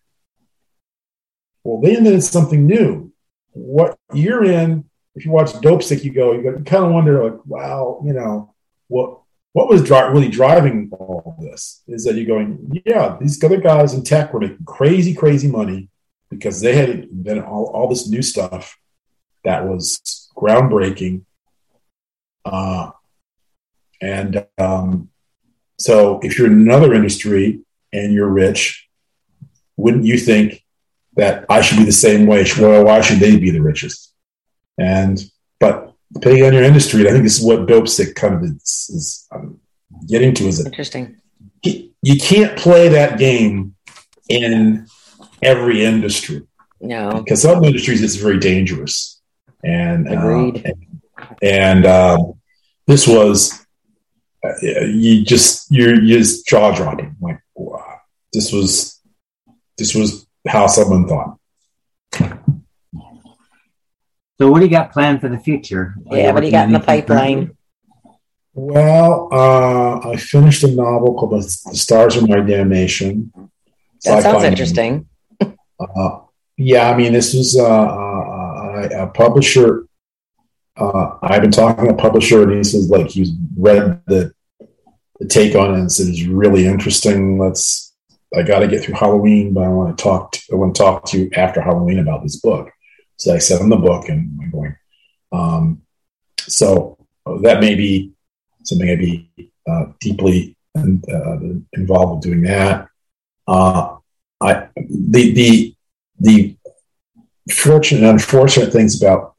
Well, they invented something new. What you're in, if you watch Dopesick, you go, you, go, you kind of wonder, like, wow, you know, what what was dri- really driving all this is that you're going, yeah, these other guys in tech were making crazy, crazy money because they had invented all, all this new stuff that was groundbreaking. Uh, and um, so if you're in another industry and you're rich, wouldn't you think that I should be the same way? Well, why should they be the richest? And, but depending on your industry, I think this is what Dopesick kind of is, is um, getting to. Is it interesting? You can't play that game in every industry. No, because some industries it's very dangerous. And uh, agreed. Uh, and, and um, this was you just you're, you're just jaw dropping. Like wow, this was this was how someone thought. So, what do you got planned for the future? Yeah, what do you got in the pipeline? Well, uh, I finished a novel called "The Stars Are My Damnation." That sounds interesting. Uh, yeah, I mean, this is uh, uh a, a publisher. Uh, I've been talking to a publisher, and he says like he's read the the take on it said it's really interesting. Let's. I got to get through Halloween, but I want to talk. I want to talk to you after Halloween about this book. So I sent him the book and I'm going, um, so that may be something I'd be uh, deeply uh, involved with doing that. Uh, I, the, the, the fortunate and unfortunate things about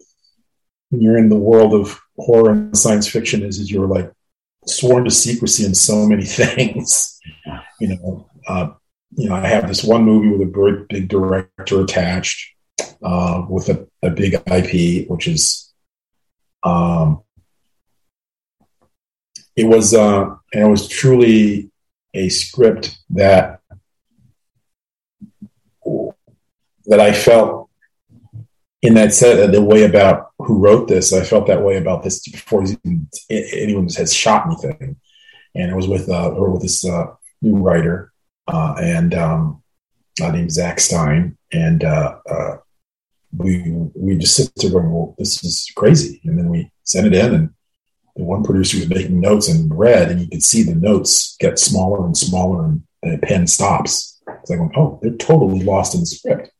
when you're in the world of horror and science fiction is, is you're like sworn to secrecy in so many things. You know, uh, you know, I have this one movie with a very big director attached uh, with a, a, big IP, which is um, it was uh, and it was truly a script that that I felt in that set the way about who wrote this. I felt that way about this before even, anyone has shot anything, and it was with uh, or with this uh, new writer uh, and um, named Zach Stein, and uh, uh, we we just sit there going, well, this is crazy. And then we sent it in, and the one producer was making notes and read, and you could see the notes get smaller and smaller, and the pen stops. It's like, oh, they're totally lost in the script.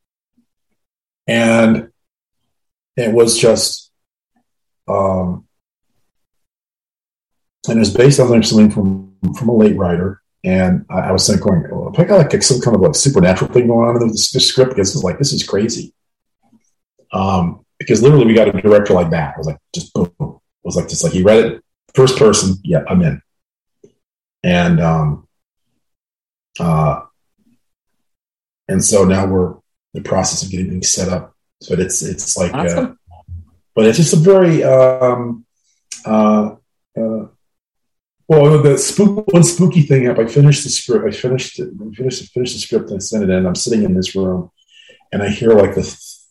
And it was just, um, and it was based on something from from a late writer. And I, I was saying, going, well, if I got like some kind of like supernatural thing going on in the script, this is like this is crazy. Um, because literally we got a director like that. It was like just boom. It was like just like he read it first person. Yeah, I'm in. And um, uh, and so now we're in the process of getting things set up. But it's it's like, awesome. uh, but it's just a very um, uh, uh, well, the spook one spooky thing up. I finished the script. I finished it. I finished finished the script and I sent it in. I'm sitting in this room, and I hear like the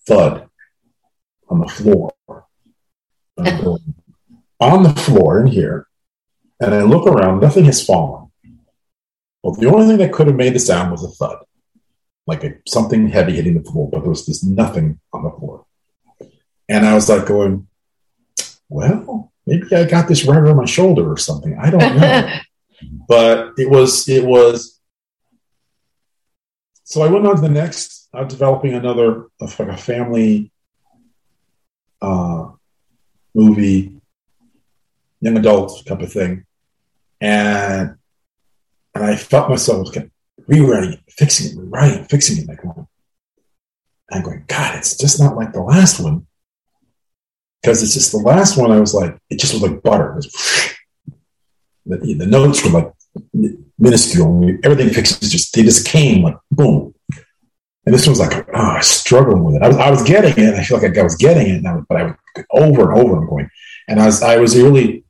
thud on the floor. on the floor in here, and I look around, nothing has fallen. Well, the only thing that could have made the sound was a thud, like a, something heavy hitting the floor, but there was just nothing on the floor. And I was like going, well, maybe I got this right on my shoulder or something. I don't know. but it was, it was. So I went on to the next, I'm developing another, like a family uh, movie, young adult type of thing, and and I felt myself rewriting it, fixing it, rewriting, fixing it, like. I'm going, God, it's just not like the last one. Because it's just the last one, I was like, it just was like butter. Was, the, the notes were like minuscule. Everything fixes just, they just came like boom. And this one was like, ah, oh, struggling with it. I was, I was getting it. I feel like I was getting it, I, but I was over and over. I'm going, and I was, I was really,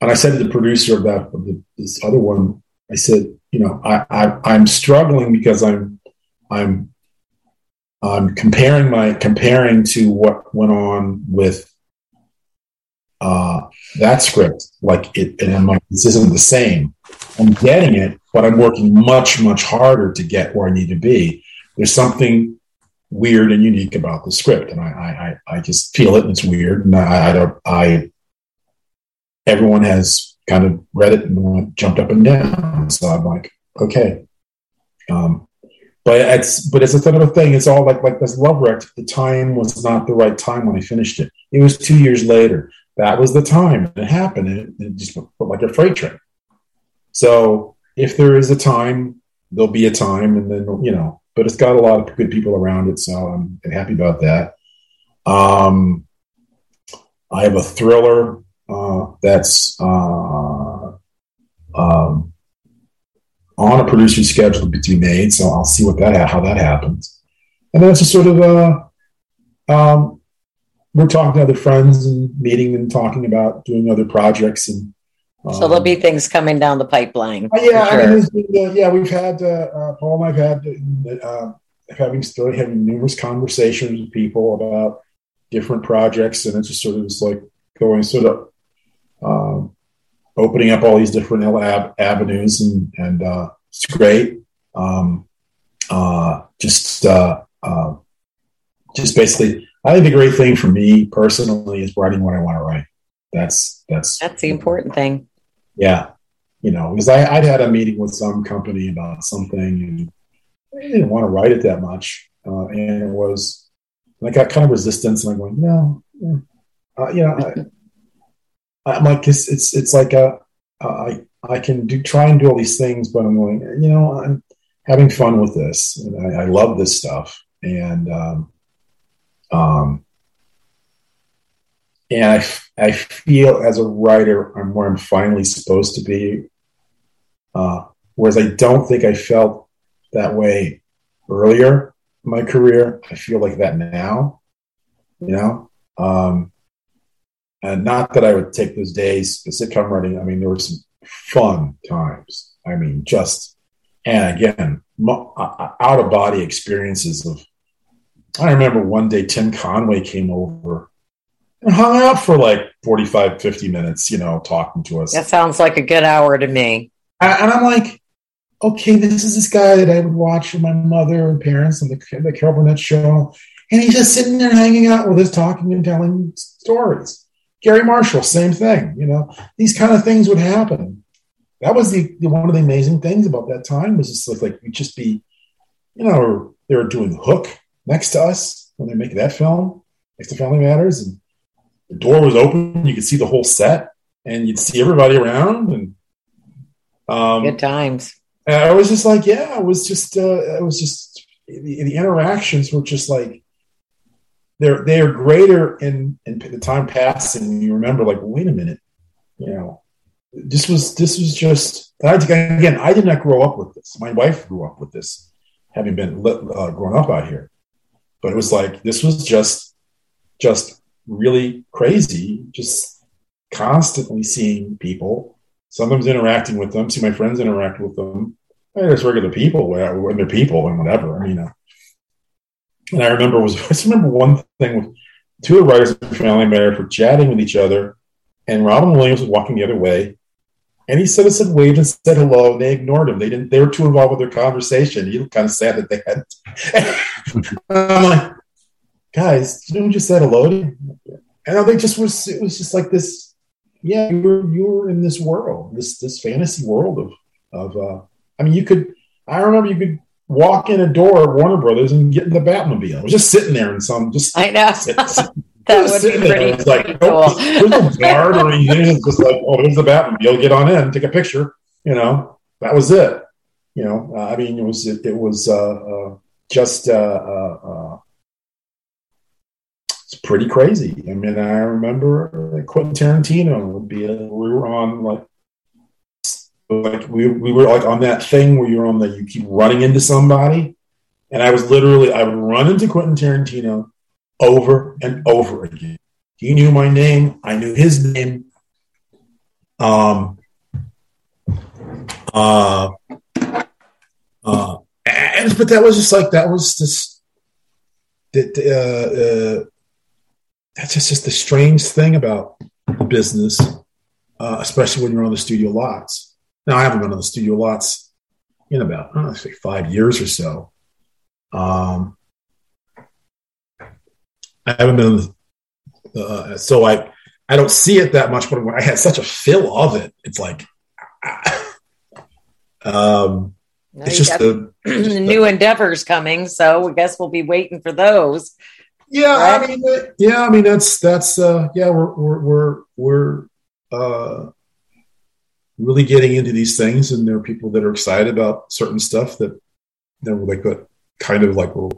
and I said to the producer of that, of the, this other one, I said, you know, I, I, I'm struggling because I'm, I'm, I'm comparing my comparing to what went on with uh, that script. Like it, and I'm like, this isn't the same. I'm getting it, but I'm working much, much harder to get where I need to be. There's something weird and unique about the script, and I, I, I just feel it, and it's weird. And I, I don't, I, everyone has kind of read it and jumped up and down. So I'm like, okay. Um, but it's but it's a sort of a thing. It's all like like this love wreck. The time was not the right time when I finished it. It was two years later. That was the time. It happened. It, it just went like a freight train. So if there is a time, there'll be a time, and then you know. But it's got a lot of good people around it, so I'm happy about that. Um, I have a thriller uh, that's uh, um, on a producer's schedule to be made, so I'll see what that how that happens. And then it's just sort of uh, um, we're talking to other friends and meeting and talking about doing other projects and so there'll be things coming down the pipeline. Uh, yeah, sure. I mean, been, uh, yeah, we've had uh, uh, Paul and I've had uh, having still having numerous conversations with people about different projects, and it's just sort of just like going sort of um, opening up all these different ab- avenues, and and uh, it's great. Um, just just basically, I think the great thing for me personally is writing what I want to write. That's that's that's the important thing yeah, you know, because I, would had a meeting with some company about something and I didn't want to write it that much. Uh, and it was, I got kind of resistance and I'm going, no, uh, you know, I, am like, it's, it's, it's like, a, I, I can do, try and do all these things, but I'm going, you know, I'm having fun with this. And I, I love this stuff. And, um, um, and I, I feel as a writer, I'm where I'm finally supposed to be. Uh, whereas I don't think I felt that way earlier in my career. I feel like that now, you know. Um, and not that I would take those days the sitcom writing. I mean, there were some fun times. I mean, just and again, uh, uh, out of body experiences of. I remember one day Tim Conway came over and hung out for like 45, 50 minutes, you know, talking to us. That sounds like a good hour to me. And I'm like, okay, this is this guy that I would watch with my mother and parents on the, the Carol Burnett show. And he's just sitting there hanging out with us, talking and telling stories. Garry Marshall, same thing. You know, these kind of things would happen. That was the, the one of the amazing things about that time was just like, we'd just be, you know, they were doing Hook next to us when they make that film, next to Family Matters, and the door was open. You could see the whole set, and you'd see everybody around. And um, good times. And I was just like, yeah, it was just, uh, it was just the, the interactions were just like they're they are greater in in the time passing. You remember, like, wait a minute, you know, this was this was just I, again. I did not grow up with this. My wife grew up with this, having been uh, grown up out here. But it was like this was just just really crazy, just constantly seeing people, sometimes interacting with them, see my friends interact with them. I just regular people when they're people and whatever. I mean, uh, and I remember was I remember one thing with two of the writers of Family Matters were chatting with each other, and Robin Williams was walking the other way, and he said, said waved and said hello. And they ignored him. They didn't. They were too involved with their conversation. He looked kind of sad that they hadn't. I'm like, guys, you know, just said hello? And think just was it was just like this. Yeah, you were you were in this world, this this fantasy world of of. uh I mean, you could. I remember you could walk in a door at Warner Brothers and get in the Batmobile. I was just sitting there in some just. I know. That Just would sitting be there, pretty, It's like, pretty nope, cool. there's no guard or anything. It's just like, oh, there's the Batmobile. You'll get on in, take a picture. You know, that was it. You know, uh, I mean, it was it, it was uh, uh, just uh, uh, uh, it's pretty crazy. I mean, I remember Quentin Tarantino would be we were on like like we we were like on that thing where you're on the you keep running into somebody, and I was literally I would run into Quentin Tarantino over and over again. He knew my name. I knew his name. Um. Uh. Uh. And but that was just like that was just that. Uh, uh, that's just, just the strange thing about business, uh, especially when you're on the studio lots. Now I haven't been on the studio lots in about I don't know, say five years or so. Um, I haven't been, uh, so I I don't see it that much. But I had such a fill of it, it's like, um, No, it's just the the new endeavors coming, so I guess we'll be waiting for those. yeah. I mean, yeah. I mean, that's that's uh, yeah. We're we're we're we're uh, really getting into these things, and there are people that are excited about certain stuff that they're like, but kind of like, well,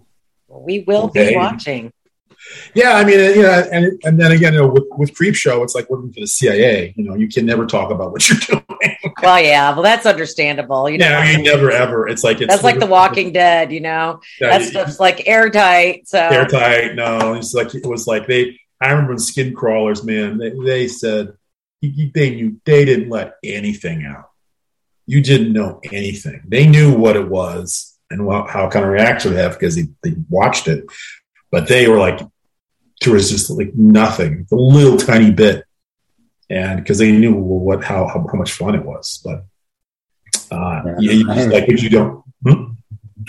We will Okay. be watching. Yeah, I mean, know, and and then again, you know, with with Creepshow, it's like working for the CIA. You know, you can never talk about what you're doing. Well, yeah, well, that's understandable. You know, Yeah, you never ever. It's like it's that's like The Walking Dead. You know, Yeah, that stuff's like airtight. So airtight. No, it's like it was like they. I remember in Skincrawlers, man. They, they said you- they knew they didn't let anything out. You didn't know anything. They knew what it was and what, how kind of reaction they have because they, they watched it, but they were like, there was just like nothing, a little tiny bit, and because they knew what how, how much fun it was. But uh, Yeah. you just like if you don't. Hmm?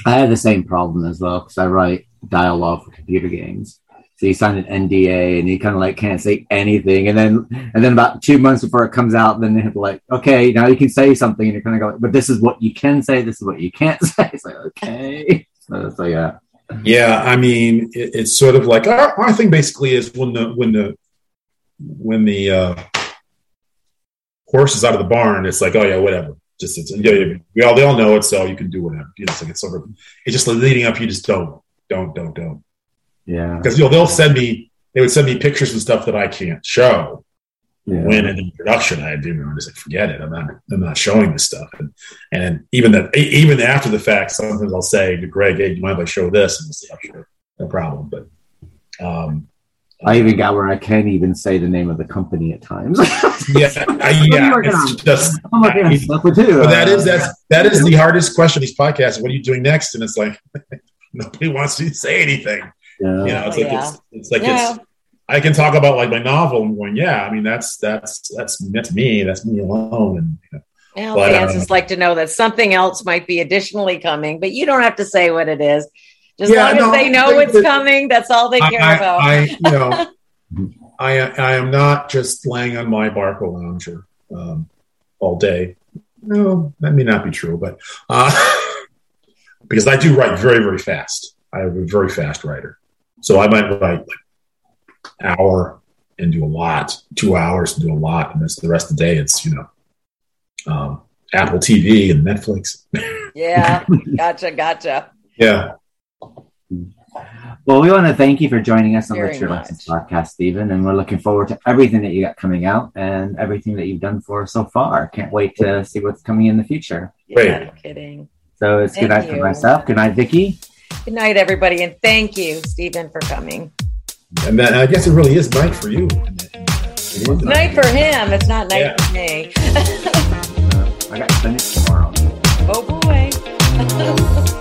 I had the same problem as well because I write dialogue for computer games. So you sign an NDA and you kind of like can't say anything, and then and then about two months before it comes out, then they have like, okay, now you can say something, and you're kind of go, but this is what you can say, this is what you can't say. It's like okay, so, so yeah, Yeah, I mean, it, it's sort of like our, our thing. Basically, is when the when the when the uh, horse is out of the barn, it's like, oh yeah, whatever. Just it's, yeah, yeah, we all they all know it, so you can do whatever. You know, it's like it's sort of it's just leading up. You just don't, don't, don't, don't. Yeah, Because you know they'll send me they would send me pictures and stuff that I can't show. yeah. When in the production, I do. I'm just like, forget it. I'm not. I'm not showing this stuff. And and even that, even after the fact, sometimes I'll say to Greg, "Hey, do you mind if I show this?" And he'll say, sure, no problem." But um, I even got where I can't even say the name of the company at times. yeah, I, yeah, it's just. I'm like, yeah, stuff with too. But that Uh, that's that is the hardest question. These podcasts. What are you doing next? And it's like nobody wants to say anything. Yeah. You know, it's like Yeah. it's, it's like Yeah. it's. I can talk about like my novel and going, yeah. I mean, that's that's that's that's me. That's me alone. And you know, Well, But, fans uh, just like to know that something else might be additionally coming, but you don't have to say what it is. Just Yeah, long no, as they know think it's that- coming, that's all they I, care I, about. I, you know, I, I am not just laying on my Barcalounger um, all day. No, that may not be true, but uh, because I do write very, very fast. I am a very fast writer, so I might write like hour and do a lot, two hours and do a lot, and that's the rest of the day. It's you know, um, Apple TV and Netflix. yeah, gotcha, gotcha. Yeah, Well, we want to thank you for joining us on Very the True Lessons podcast, Stephen, and we're looking forward to everything that you got coming out and everything that you've done for us so far. Can't wait to see what's coming in the future. Great. Yeah, no kidding. So it's good Thank night for myself. Good night, Vicky. Good night, everybody, and thank you, Stephen, for coming. and then I guess it really is night for you. Night for him. It's not night Yeah. for me. Uh, I got to finish tomorrow. oh boy.